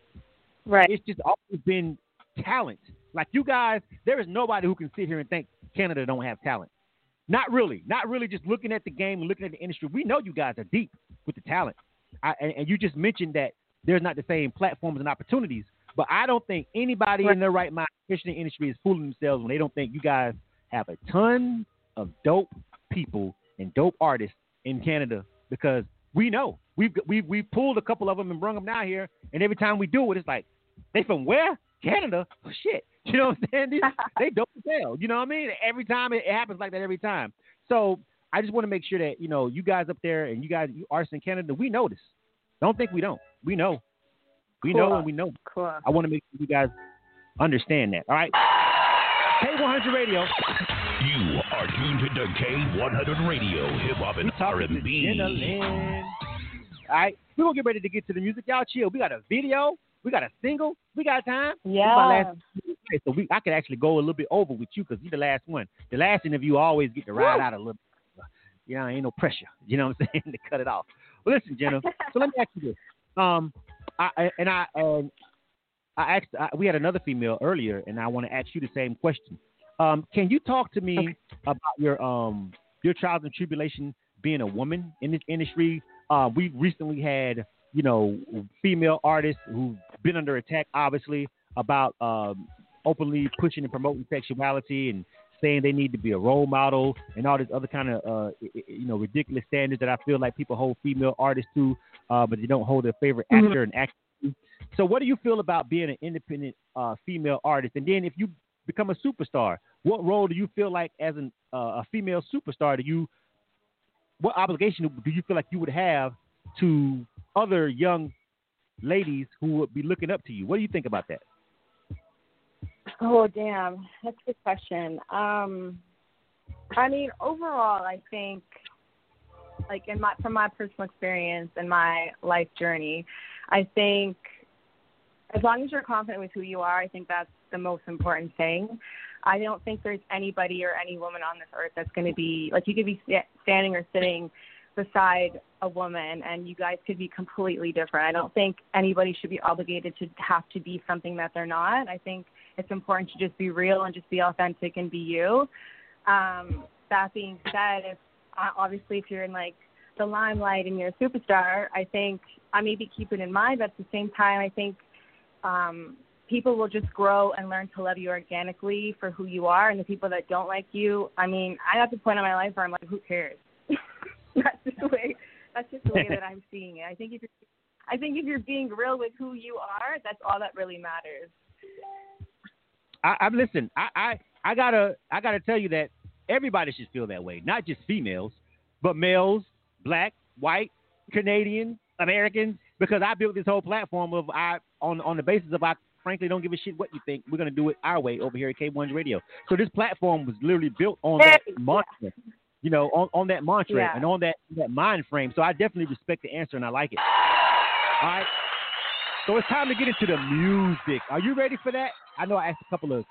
right. it's just always been talent. Like you guys, there is nobody who can sit here and think Canada don't have talent. Not really. Not really. Just looking at the game and looking at the industry, we know you guys are deep with the talent. I, and, and you just mentioned that there's not the same platforms and opportunities. But I don't think anybody in their right mind, the industry, is fooling themselves when they don't think you guys have a ton of dope people and dope artists in Canada because we know we've we we pulled a couple of them and brung them down here, and every time we do it, it's like they from where Canada? Oh, shit, you know what I'm saying? These, they don't hell. You know what I mean? Every time it, it happens like that every time. So I just want to make sure that you know you guys up there and you guys you artists in Canada, we know this. Don't think we don't. We know. We Cool. know and we know. Cool. I want to make sure you guys understand that. All right. K100 Radio. You are tuned to K100 Radio, Hip Hop and R&B. Jenna Lynn. All right. We're going to get ready to get to the music. Y'all chill. We got a video. We got a single. We got time. This is my Yeah. last- Okay, so we, I could actually go a little bit over with you because you're the last one. The last interview, I always get to ride Woo. out a little bit. You know, ain't no pressure. You know what I'm saying? to cut it off. Well, listen, Jenna. so let me ask you this. Um, I, and I and I asked. I, we had another female earlier, and I want to ask you the same question. Um, can you talk to me about your um your trials and tribulation being a woman in this industry? Uh, we recently had you know female artists who've been under attack, obviously, about um, openly pushing and promoting sexuality and saying they need to be a role model and all this other kind of uh, you know ridiculous standards that I feel like people hold female artists to, uh, but they don't hold their favorite Mhm. actor and actress. to. So, what do you feel about being an independent uh, female artist? And then, if you become a superstar, what role do you feel like as an, uh, a female superstar? Do you what obligation do you feel like you would have to other young ladies who would be looking up to you? What do you think about that? Oh damn, that's a good question. Um, I mean, overall, I think, like in my from my personal experience and my life journey, I think as long as you're confident with who you are, I think that's the most important thing. I don't think there's anybody or any woman on this earth that's going to be like you could be sta- standing or sitting beside a woman and you guys could be completely different. I don't think anybody should be obligated to have to be something that they're not. I think it's important to just be real and just be authentic and be you. Um, that being said, if uh, obviously if you're in like the limelight and you're a superstar, I think I maybe keep it in mind, but at the same time, I think um, people will just grow and learn to love you organically for who you are. And the people that don't like you, I mean, I got to the point in my life where I'm like, who cares? that's just the way. That's just the way that I'm seeing it. I think if you're, I think if you're being real with who you are, that's all that really matters. I, I listen. I, I I gotta I gotta tell you that everybody should feel that way, not just females, but males, black, white, Canadian, Americans. Because I built this whole platform of I on on the basis of I frankly don't give a shit what you think. We're gonna do it our way over here at K1 Radio. So this platform was literally built on that mantra, you know, on, on that mantra Yeah. and on that that mind frame. So I definitely respect the answer and I like it. All right. So it's time to get into the music. Are you ready for that? I know I asked a couple of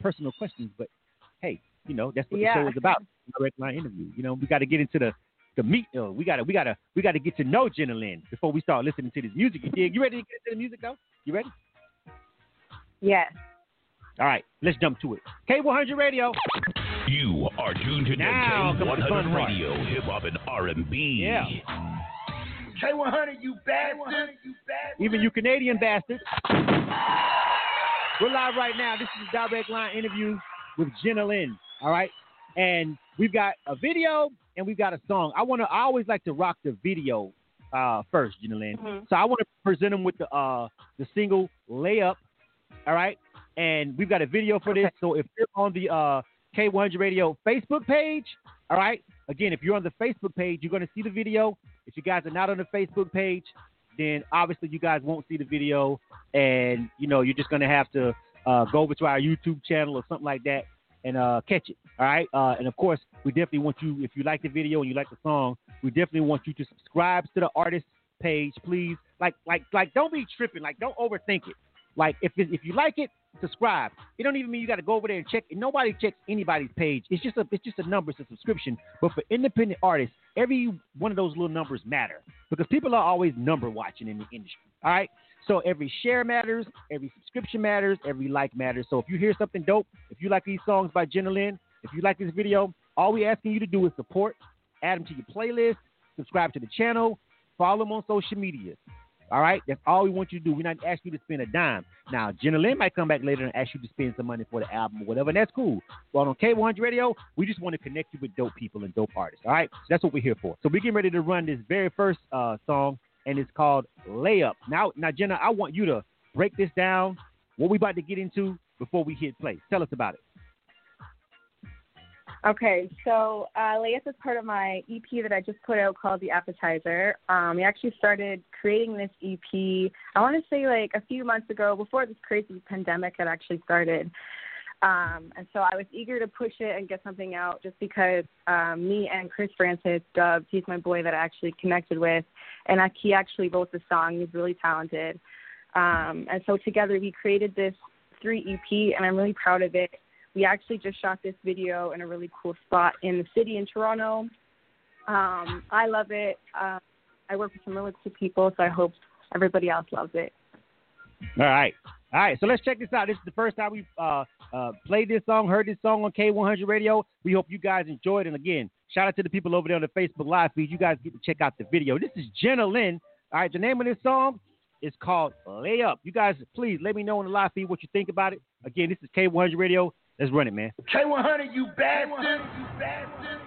personal questions, but hey, you know that's what Yeah. the show is about. Direct line interview. You know, we got to get into the the meat. Uh, we got to we got to we got to get to know Jenna Lynn before we start listening to this music. You dig? You ready to get into the music though? You ready? Yes. All right, let's jump to it. K100 Radio. You are tuned to Now comes the fun K100 part. Radio, Hip Hop and R&B. Yeah. K100, you bastard. You bastard. Even you Canadian bastards. We're live right now. This is a direct line interview with Jenna Lynn. All right. And we've got a video and we've got a song. I wanna I always like to rock the video uh first, Jenna Lynn. Mhm. So I want to present them with the uh the single layup. All right. And we've got a video for this. So if you're on the uh K100 Radio Facebook page, all right. Again, if you're on the Facebook page, you're gonna see the video. If you guys are not on the Facebook page, then obviously you guys won't see the video, and you know you're just gonna have to uh, go over to our YouTube channel or something like that and uh, catch it. All right, uh, and of course we definitely want you if you like the video and you like the song, we definitely want you to subscribe to the artist page, please. Like like like don't be tripping, like don't overthink it. Like if if you like it, subscribe. It don't even mean you got to go over there and check. Nobody checks anybody's page. It's just a it's just a number, it's a subscription. But for independent artists, every one of those little numbers matter because people are always number watching in the industry. All right. So every share matters, every subscription matters, every like matters. So if you hear something dope, if you like these songs by Jenna Lynn, if you like this video, all we asking you to do is support, add them to your playlist, subscribe to the channel, follow them on social media. All right, that's all we want you to do. We're not asking you to spend a dime. Now, Jenna Lynn might come back later and ask you to spend some money for the album or whatever, and that's cool. But on K100 Radio, we just want to connect you with dope people and dope artists. All right, so that's what we're here for. So we're getting ready to run this very first uh, song, and it's called Layup. Now, now, Jenna, I want you to break this down. What we about to get into before we hit play. Tell us about it. Okay, so uh, is part of my EP that I just put out called The Appetizer. Um, we actually started creating this EP, I want to say like a few months ago, before this crazy pandemic had actually started. Um, and so I was eager to push it and get something out just because um, me and Chris Francis, Dubs, he's my boy that I actually connected with, and I, he actually wrote the song. He's really talented. Um, and so together we created this three EP, and I'm really proud of it we actually just shot this video in a really cool spot in the city in Toronto. Um, I love it. Uh, I work with some really cool people, so I hope everybody else loves it. All right. All right, so let's check this out. This is the first time we've uh, uh, played this song, heard this song on K100 Radio. We hope you guys enjoyed. And again, shout out to the people over there on the Facebook Live feed. You guys get to check out the video. This is Jenna Lynn. All right, the name of this song is called Lay Up. You guys, please let me know in the live feed what you think about it. Again, this is K100 Radio. Let's run it, man. K100, you bastard. You bastard.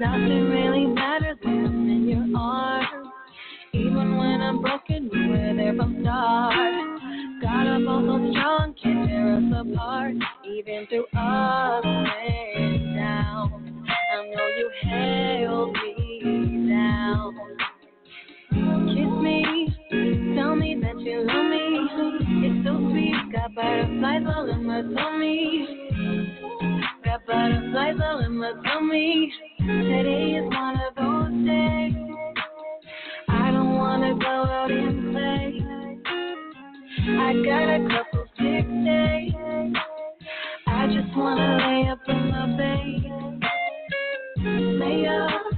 Nothing really matters when in your arms. Even when I'm broken, we were there from start. Got so strong, can't tear us apart. Even through I know you held me down. Kiss me, tell me that you love me. It's so sweet, got butterflies all in my tummy. Butterflies all in my tummy. Today is one of those days. I don't wanna go out and play. I got a couple sick days. I just wanna lay up in my bed. Lay up.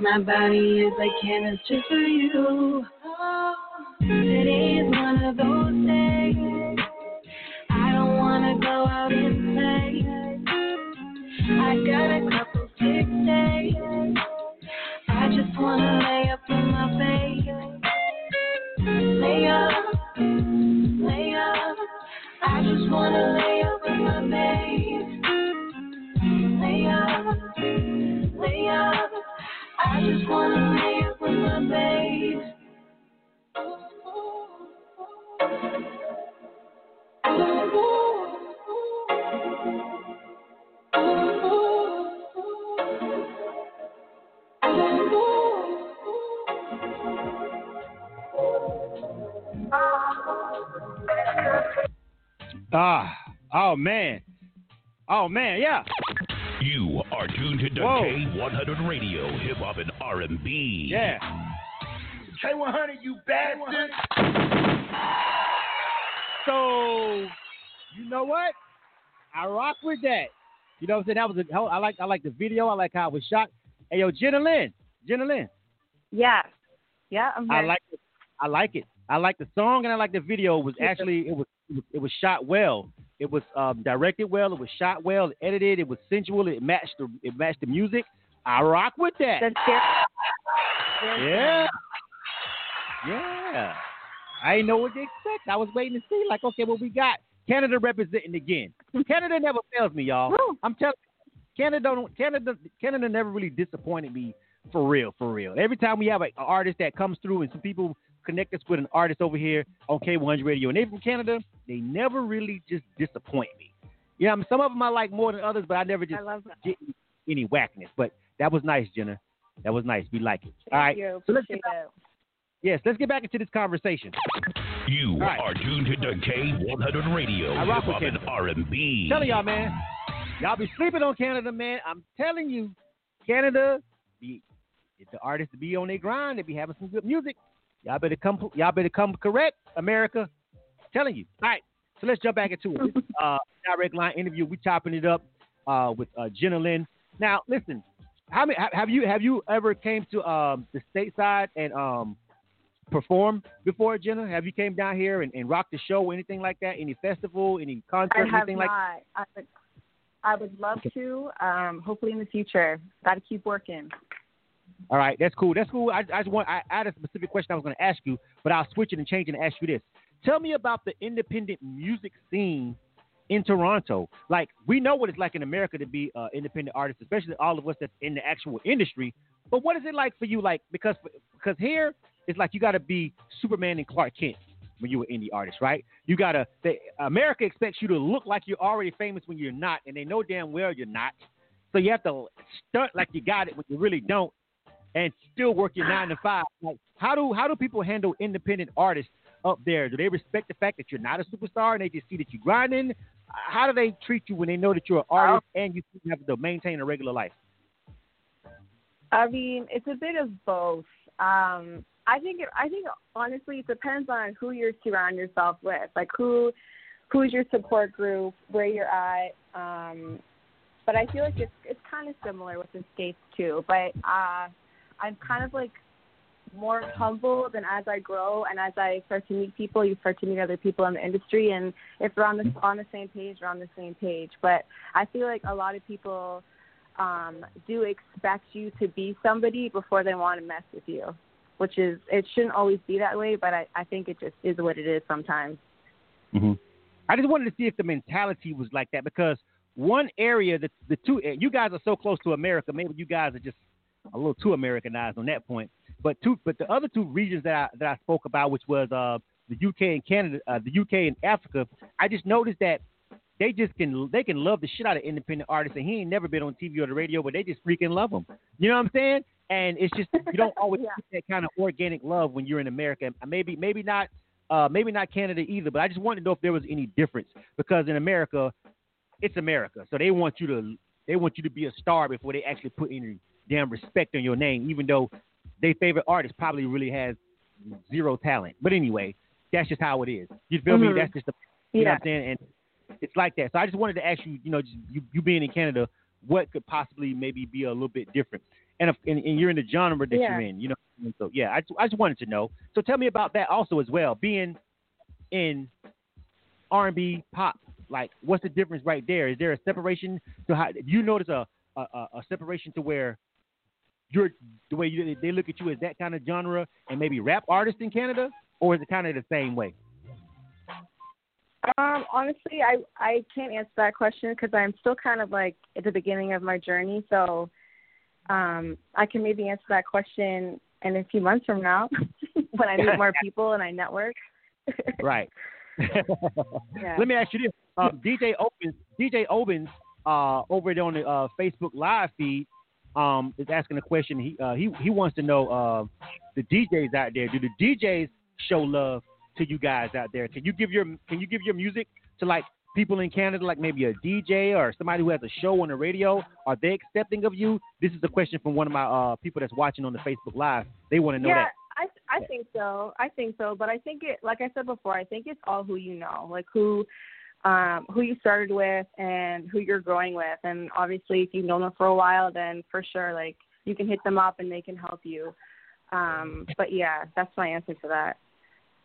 My body is like canvas just for you. Today is one of those days. I don't wanna go out and play. I got just wanna up in my bed. Ah, oh man, oh man, yeah. You are tuned to K100 Radio, Hip Hop and R&B. Yeah. K100, you bastard. So, you know what? I rock with that. You know what I'm saying? That was a, I like I like the video. I like how it was shot. Hey yo, Jenna Lynn, Jenna Lynn. Yeah. Yeah, I'm here. I like it. I like it. I like the song and I like the video. It was actually it was it was, it was shot well. It was um, directed well. It was shot well. Edited. It was sensual. It matched the it matched the music. I rock with that. Yeah. Yeah. I didn't know what to expect. I was waiting to see, like, okay, what we got. Canada representing again. Canada never fails me, y'all. I'm telling Canada don't Canada Canada never really disappointed me for real, for real. Every time we have an artist that comes through and some people connect us with an artist over here on K100 Radio and they from Canada, they never really just disappoint me. Yeah, I mean, some of them I like more than others, but I never just get any whackness. But that was nice, Jenna. That was nice. We like it. All right. you. So let's Appreciate get, yes, let's get back into this conversation. You All right. are tuned to K100 Radio, I rock with hop R&B. telling y'all, man. Y'all be sleeping on Canada, man. I'm telling you, Canada, the if the artists be on their grind, they be having some good music. Y'all better come. Y'all better come correct, America. telling you. All right, so let's jump back into it. This uh, direct line interview. We chopping it up uh, with uh, Jenna Lynn. Now, listen. How many have you have you ever came to um, the stateside and um, performed before, Jenna? Have you came down here and, and rocked the show or anything like that? Any festival, any concert, I have anything not. like? I would, I would love to. Um, hopefully in the future. Got to keep working. All right, that's cool. That's cool. I, I just want I, I had a specific question I was going to ask you, but I'll switch it and change it and ask you this. Tell me about the independent music scene in Toronto. Like we know what it's like in America to be uh, independent artists, especially all of us that's in the actual industry. But what is it like for you? Like because because here it's like you got to be Superman and Clark Kent when you're an indie artist, right? You gotta. America expects you to look like you're already famous when you're not, and they know damn well you're not. So you have to stunt like you got it when you really don't, and still work your nine to five. Like how do how do people handle independent artists up there? Do they respect the fact that you're not a superstar and they just see that you're grinding? How do they treat you when they know that you're an artist and you have to maintain a regular life? I mean, it's a bit of both. Um, I think it, I think honestly, it depends on who you surround yourself with, like who who's your support group, where you're at. Um, but I feel like it's it's kind of similar with the states too. But uh, I'm kind of like more humble than as I grow and as I start to meet people, you start to meet other people in the industry, and if we're on the on the same page, we're on the same page. But I feel like a lot of people um, do expect you to be somebody before they want to mess with you, which is it shouldn't always be that way, but I, I think it just is what it is sometimes. Mm-hmm. I just wanted to see if the mentality was like that because one area that the two you guys are so close to America, maybe you guys are just a little too Americanized on that point. But two, but the other two regions that I that I spoke about, which was uh, the UK and Canada, uh, the UK and Africa, I just noticed that they just can they can love the shit out of independent artists, and he ain't never been on TV or the radio, but they just freaking love them. You know what I'm saying? And it's just you don't always get that kind of organic love when you're in America. Maybe maybe not uh, maybe not Canada either, but I just wanted to know if there was any difference because in America, it's America, so they want you to they want you to be a star before they actually put any damn respect on your name, even though their favorite artist probably really has zero talent. But anyway, that's just how it is. You feel me? Mhm. That's just the you know Yeah. what I'm saying? And it's like that. So I just wanted to ask you, you know, just you, you being in Canada, what could possibly maybe be a little bit different? And if and, and you're in the genre that Yeah. you're in, you know. And so yeah, I just, I just wanted to know. So tell me about that also as well. Being in R&B pop, like what's the difference right there? Is there a separation to how do you notice a, a a separation to where you're the way you, they look at you as that kind of genre and maybe rap artist in Canada, or is it kind of the same way? Um, honestly, I I can't answer that question because I'm still kind of like at the beginning of my journey. So, um, I can maybe answer that question in a few months from now when I meet more people and I network. Right. Yeah. Let me ask you this: um, DJ Opens, DJ Opens, uh, over there on the uh, Facebook Live feed, um, is asking a question. He uh, he he wants to know uh, the DJs out there. Do the DJs show love to you guys out there? Can you give your Can you give your music to like people in Canada, like maybe a DJ or somebody who has a show on the radio? Are they accepting of you? This is a question from one of my uh, people that's watching on the Facebook Live. They want to know yeah, that. I I think so. I think so, but I think it like I said before, I think it's all who you know, like who um, who you started with and who you're growing with. And obviously, if you've known them for a while, then for sure, like you can hit them up and they can help you. Um, but yeah, that's my answer to that.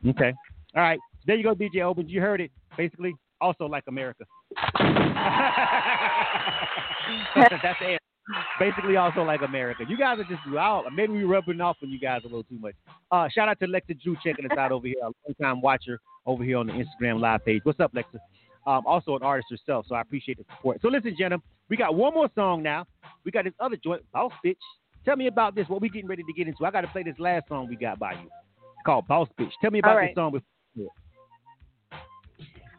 Okay. All right. There you go, DJ Opens. You heard it. Basically, also like America. That's it. Basically, also like America. You guys are just out. Maybe we rubbing off on you guys a little too much. Uh, shout out to Lexa Drew checking us out over here, a long time watcher over here on the Instagram live page. What's up, Lexa? Um, also an artist herself, so I appreciate the support. So listen, Jenna, we got one more song now. We got this other joint, Boss Bitch. Tell me about this. What we getting ready to get into? I got to play this last song we got by you. It's called Boss Bitch. Tell me about right. this song. Before.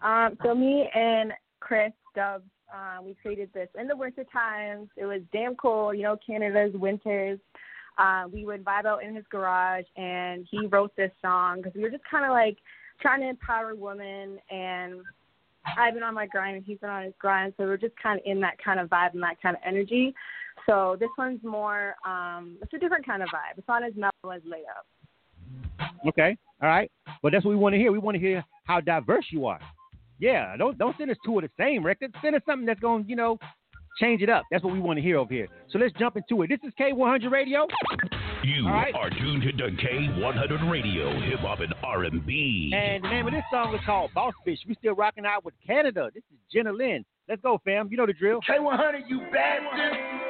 Um, so me and Chris Dubs, uh, we created this in the winter times. It was damn cold, you know, Canada's winters. Uh, we would vibe out in his garage, and he wrote this song because we were just kind of like trying to empower women. And I've been on my grind, and he's been on his grind, so we're just kind of in that kind of vibe and that kind of energy. So this one's more, um, it's a different kind of vibe. It's not as mellow as Layup. Okay. All right. But that's what we want to hear. We want to hear how diverse you are. Yeah. Don't don't send us two of the same record. Send us something that's going to, you know, change it up. That's what we want to hear over here. So let's jump into it. This is K100 Radio. You All right. are tuned to K100 Radio, Hip Hop and R&B. And the name of this song is called Boss Bitch. We still rocking out with Canada. This is Jenna Lynn. Let's go, fam. You know the drill. K100, you bastard.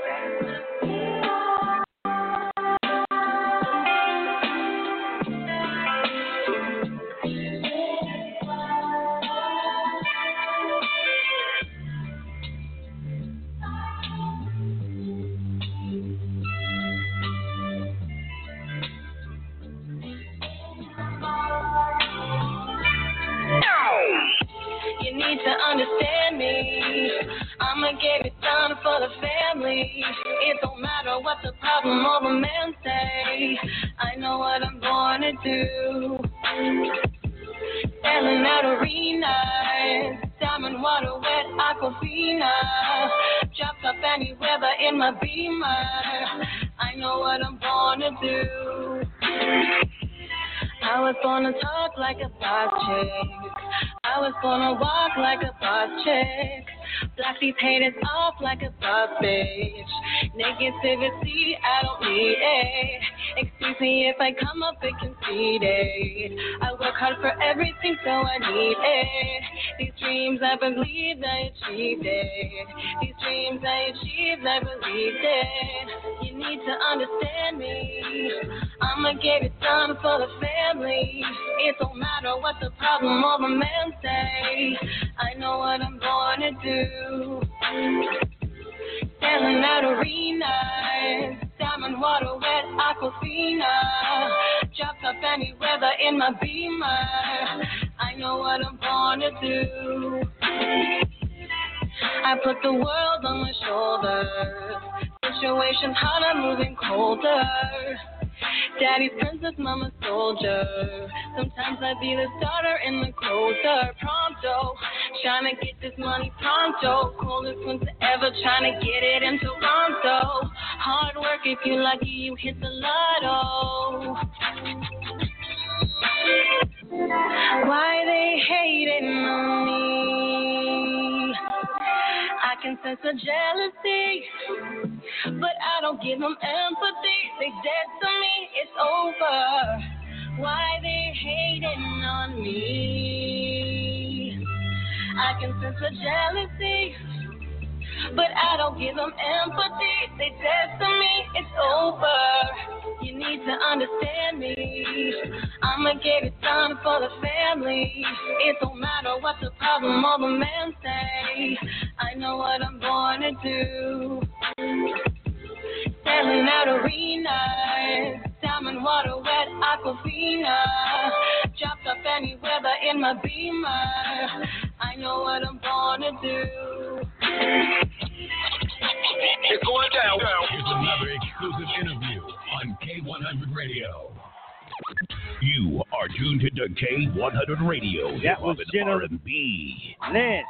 For the family. It don't matter what the problem or the man say. I know what I'm gonna do. Selling out arenas, diamond water, wet aquafina. Dropped up any weather in my beamer. I know what I'm gonna do. I was gonna talk like a boss chick. I was gonna walk like a boss chick. Block these haters off like a bitch. Negativity, I don't need it. Excuse me if I come up and conceited. I work hard for everything, so I need it. These dreams, I believe I achieved it. These dreams I achieved, I believed it. You need to understand me. I'ma get it done for the family. It don't matter what the problem or the man say. I know what I'm gonna do. Selling out arenas, diamond water, wet aquafina. Dropped up any weather in my beamer. I know what I'm gonna do. I put the world on my shoulders. Situations hot, I'm moving colder. Daddy's princess, mama soldier. Sometimes I be the starter and the closer. Pronto, trying to get this money pronto. Coldest winter ever, trying to get it in Toronto. Hard work, if you're lucky, you hit the lotto. Why they hating on me? I can sense the jealousy, but I don't give them empathy. They dead to me, it's over. Why they hating on me? I can sense the jealousy, but I don't give them empathy. They to me, it's over. You need to understand me. I'ma get it done for the family. It don't matter what the problem or the man say. I know what I'm gonna do. Selling out arenas, diamond water, wet aquafina. Dropped up any weather in my beamer. I know what I'm gonna do. It's going down. Here's another exclusive interview on K100 Radio. You are tuned to K100 Radio, Hip That was and Jenna R&B. Lynn.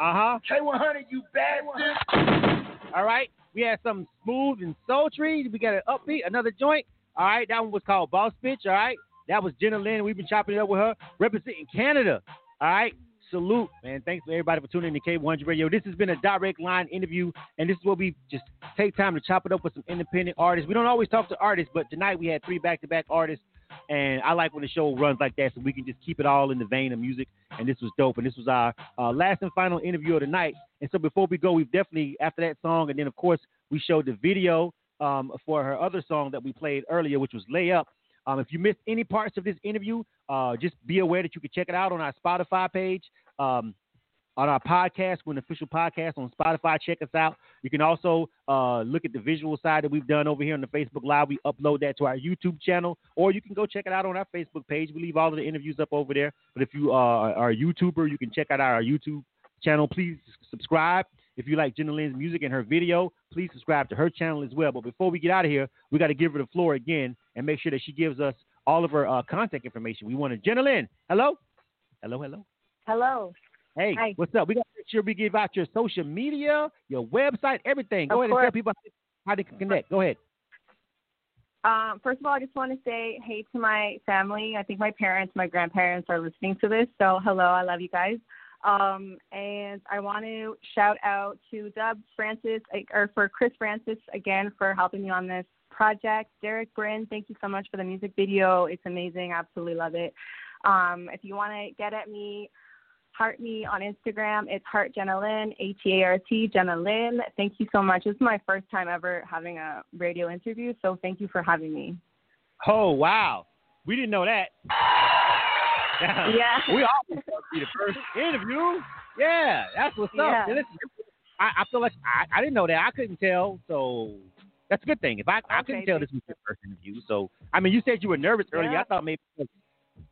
Uh huh. K100, you bastard. All right. We had something smooth and sultry. We got an upbeat, another joint. All right. That one was called Boss Bitch. All right. That was Jenna Lynn. We've been chopping it up with her, representing Canada. All right. Salute, man. Thanks for everybody for tuning in to K100 Radio. This has been a direct line interview, and this is where we just take time to chop it up with some independent artists. We don't always talk to artists, but tonight we had three back-to-back artists, and I like when the show runs like that, so we can just keep it all in the vein of music. And this was dope, and this was our uh, last and final interview of the night. And so before we go, we've definitely after that song, and then of course we showed the video um, for her other song that we played earlier, which was "Lay Up." Um, if you missed any parts of this interview, uh, just be aware that you can check it out on our Spotify page, um, on our podcast. We're an official podcast on Spotify. Check us out. You can also uh, look at the visual side that we've done over here on the Facebook Live. We upload that to our YouTube channel, or you can go check it out on our Facebook page. We leave all of the interviews up over there. But if you uh, are a YouTuber, you can check out our YouTube channel. Please subscribe. If you like Jenna Lynn's music and her video, please subscribe to her channel as well. But before we get out of here, we got to give her the floor again and make sure that she gives us all of her uh, contact information. We want to, Jenna Lynn, hello? Hello, hello. Hello. Hey, Hi. what's up? We got to make sure we give out your social media, your website, everything. Go Of ahead and course. tell people how to connect. Go ahead. Um, first of all, I just want to say hey to my family. I think my parents, my grandparents are listening to this. So hello, I love you guys. Um, and I want to shout out to Dubs Francis, or for Chris Francis again for helping me on this project. Derek Bryn, thank you so much for the music video. It's amazing. I absolutely love it. Um, if you want to get at me, heart me on Instagram. It's heart Jenna Lynn, A T A R T Jenna Lynn. Thank you so much. This is my first time ever having a radio interview, so thank you for having me. Oh, wow. We didn't know that. Yeah. we always want to be the first interview. Yeah, that's what's Yeah. up. Listen, I, I feel like I, I didn't know that. I couldn't tell, so that's a good thing. If I I couldn't tell this was your first interview, so I mean, you said you were nervous earlier. Yeah. I thought maybe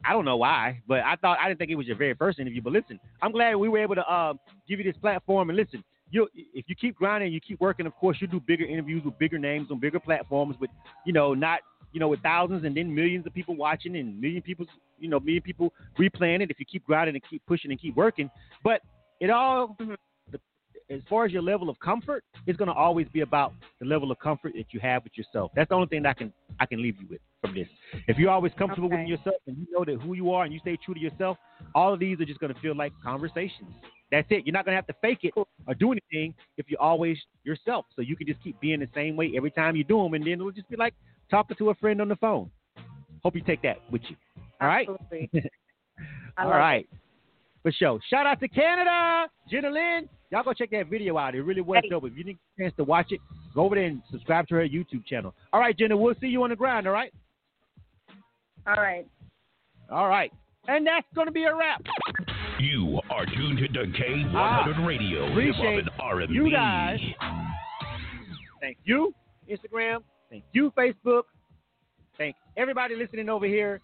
I don't know why, but I thought I didn't think it was your very first interview. But listen, I'm glad we were able to um, give you this platform. And listen, you if you keep grinding, you keep working. Of course, you do bigger interviews with bigger names on bigger platforms, but you know, not you know with thousands and then millions of people watching and million people, you know, million people replaying it. If you keep grinding and keep pushing and keep working, but it all. Mm-hmm. The, as far as your level of comfort, it's going to always be about the level of comfort that you have with yourself. That's the only thing that I can I can leave you with from this. If you're always comfortable with yourself and you know that who you are and you stay true to yourself, all of these are just going to feel like conversations. That's it. You're not going to have to fake it or do anything if you're always yourself. So you can just keep being the same way every time you do them, and then it'll just be like talking to a friend on the phone. Hope you take that with you. All right. Absolutely. I All love right. For sure. Shout out to Canada, Jenna Lynn. Y'all go check that video out. It really was Hey. dope. If you didn't get a chance to watch it, go over there and subscribe to her YouTube channel. All right, Jenna, we'll see you on the ground, all right? All right. All right. And that's going to be a wrap. You are tuned to K100 Ah, Radio, hip appreciate hop R&B. you guys. Thank you, Instagram. Thank you, Facebook. Thank everybody listening over here.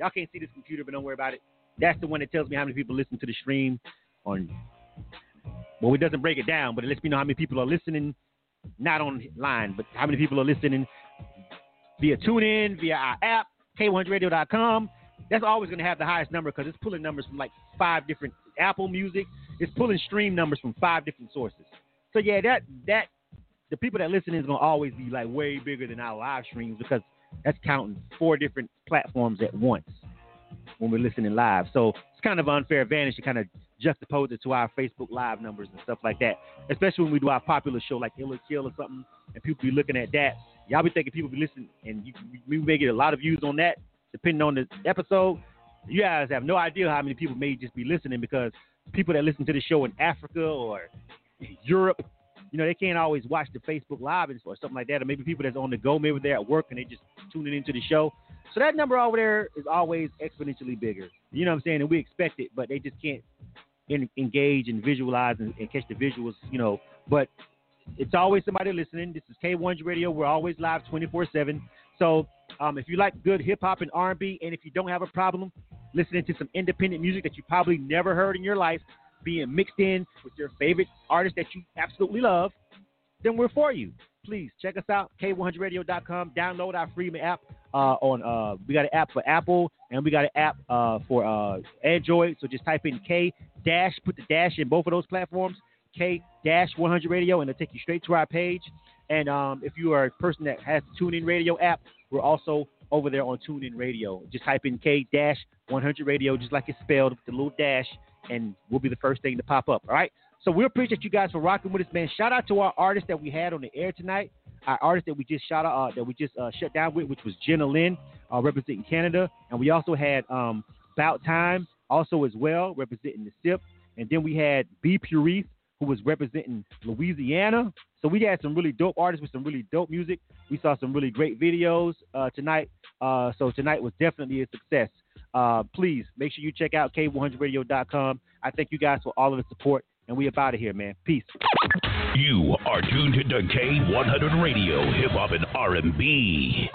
Y'all can't see this computer, but don't worry about it. That's the one that tells me how many people listen to the stream on. Well, it doesn't break it down, but it lets me know how many people are listening, not online, but how many people are listening via TuneIn, via our app, K100Radio.com. That's always going to have the highest number because it's pulling numbers from like five different Apple Music. It's pulling stream numbers from five different sources. So yeah, that that the people that listen is going to always be like way bigger than our live streams because that's counting four different platforms at once when we're listening live. So it's kind of unfair advantage to kind of juxtapose it to our Facebook Live numbers and stuff like that. Especially when we do our popular show like Ill or Kill or something, and people be looking at that. Y'all be thinking people be listening, and you, we may get a lot of views on that, depending on the episode. You guys have no idea how many people may just be listening because people that listen to the show in Africa or Europe, you know, they can't always watch the Facebook Live or something like that. Or maybe people that's on the go, maybe they're at work and they just tuning into the show. So that number over there is always exponentially bigger. You know what I'm saying? And we expect it, but they just can't en- engage and visualize and, and catch the visuals, you know. But it's always somebody listening. This is K100 Radio. We're always live 24/7. So um, if you like good hip hop and R&B, and if you don't have a problem listening to some independent music that you probably never heard in your life, being mixed in with your favorite artists that you absolutely love, then we're for you. Please check us out, K100Radio.com. Download our free app uh, on. Uh, we got an app for Apple and we got an app uh, for uh, Android. So just type in K dash, put the dash in both of those platforms, K dash 100 Radio, and it'll take you straight to our page. And um, if you are a person that has the TuneIn Radio app, we're also over there on TuneIn Radio. Just type in K dash 100 Radio, just like it's spelled with the little dash, and we'll be the first thing to pop up. All right. So we appreciate you guys for rocking with us, man. Shout out to our artists that we had on the air tonight. Our artist that we just shot uh, that we just uh, shut down with, which was Jenna Lynn, uh, representing Canada, and we also had um, Bout Tyme, also as well representing the SIP, and then we had B Pureese, who was representing Louisiana. So we had some really dope artists with some really dope music. We saw some really great videos uh, tonight. Uh, so tonight was definitely a success. Uh, please make sure you check out K100Radio.com. I thank you guys for all of the support, and we up out of here, man. Peace. You are tuned to K100 Radio, Hip Hop and R&B.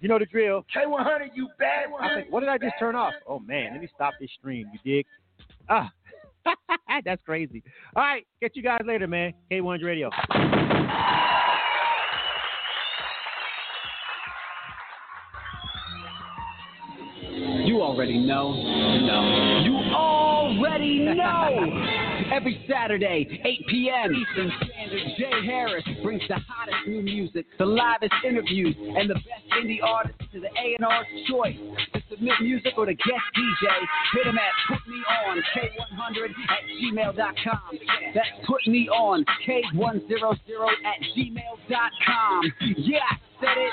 You know the drill. K100, you bad one. I think, what did I just turn off? Oh man, let me stop this stream. You dig? Ah, that's crazy. All right, catch you guys later, man. K100 Radio. You already know. No. You already know. Every Saturday, 8 p.m. Eastern Standard, Jay Harris brings the hottest new music, the livest interviews, and the best indie artists to the A&R's choice. To submit music or to guest DJ, hit him at Put Me On K100 at gmail.com. That's Put Me On K100 at gmail.com. Yeah, I said it.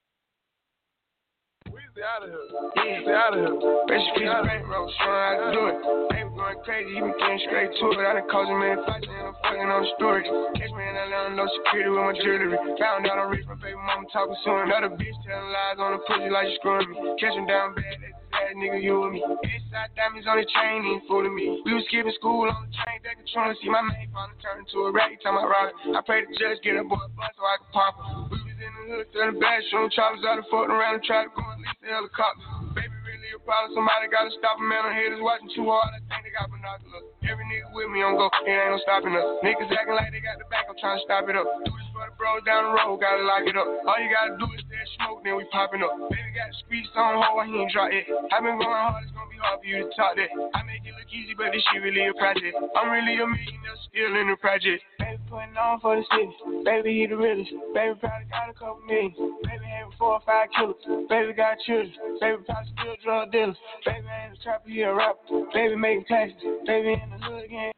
Weezy out of here. Weezy out of here. Piece of paper, I'm showing how to do it. Baby going crazy, you been getting straight to it. I done caused a million fights and I'm fucking on story. Catch me in Atlanta, no security with my jewelry. Found out I'm rich, my baby mama talking soon. Another bitch telling lies on the pussy like you screwing me. Catch him down bad, that's bad nigga, you and me. Inside diamonds on the chain, ain't fooling me. We was skipping school on the train, they controlling. See my main finally turn into a rat. Time I rock it. I pray the judge get a boy bus so I can pop was in the hood, turning back, showing choppers out of fucking around and try to go and lease the helicopter. Baby, really a problem. Somebody gotta stop a man on haters watching too hard. I think they got binoculars. Every nigga with me on go, it ain't no stopping us. Niggas acting like they got the back, I'm trying to stop it up. Do this for the bros down the road, gotta lock it up. All you gotta do is that smoke, then we popping up. Baby got streets on hold, he ain't drop it. i been going hard, it's gonna be hard for you to talk that. I make it look easy, but this shit really a project. I'm really a millionaire, still in the project. Baby putting on for the city. Baby, he the realest. Baby probably got a couple million. Baby having four or five killers. Baby got children. Baby probably still drug dealers. Baby ain't a trapper, he a rapper. Baby making taxes. Baby in the hood again.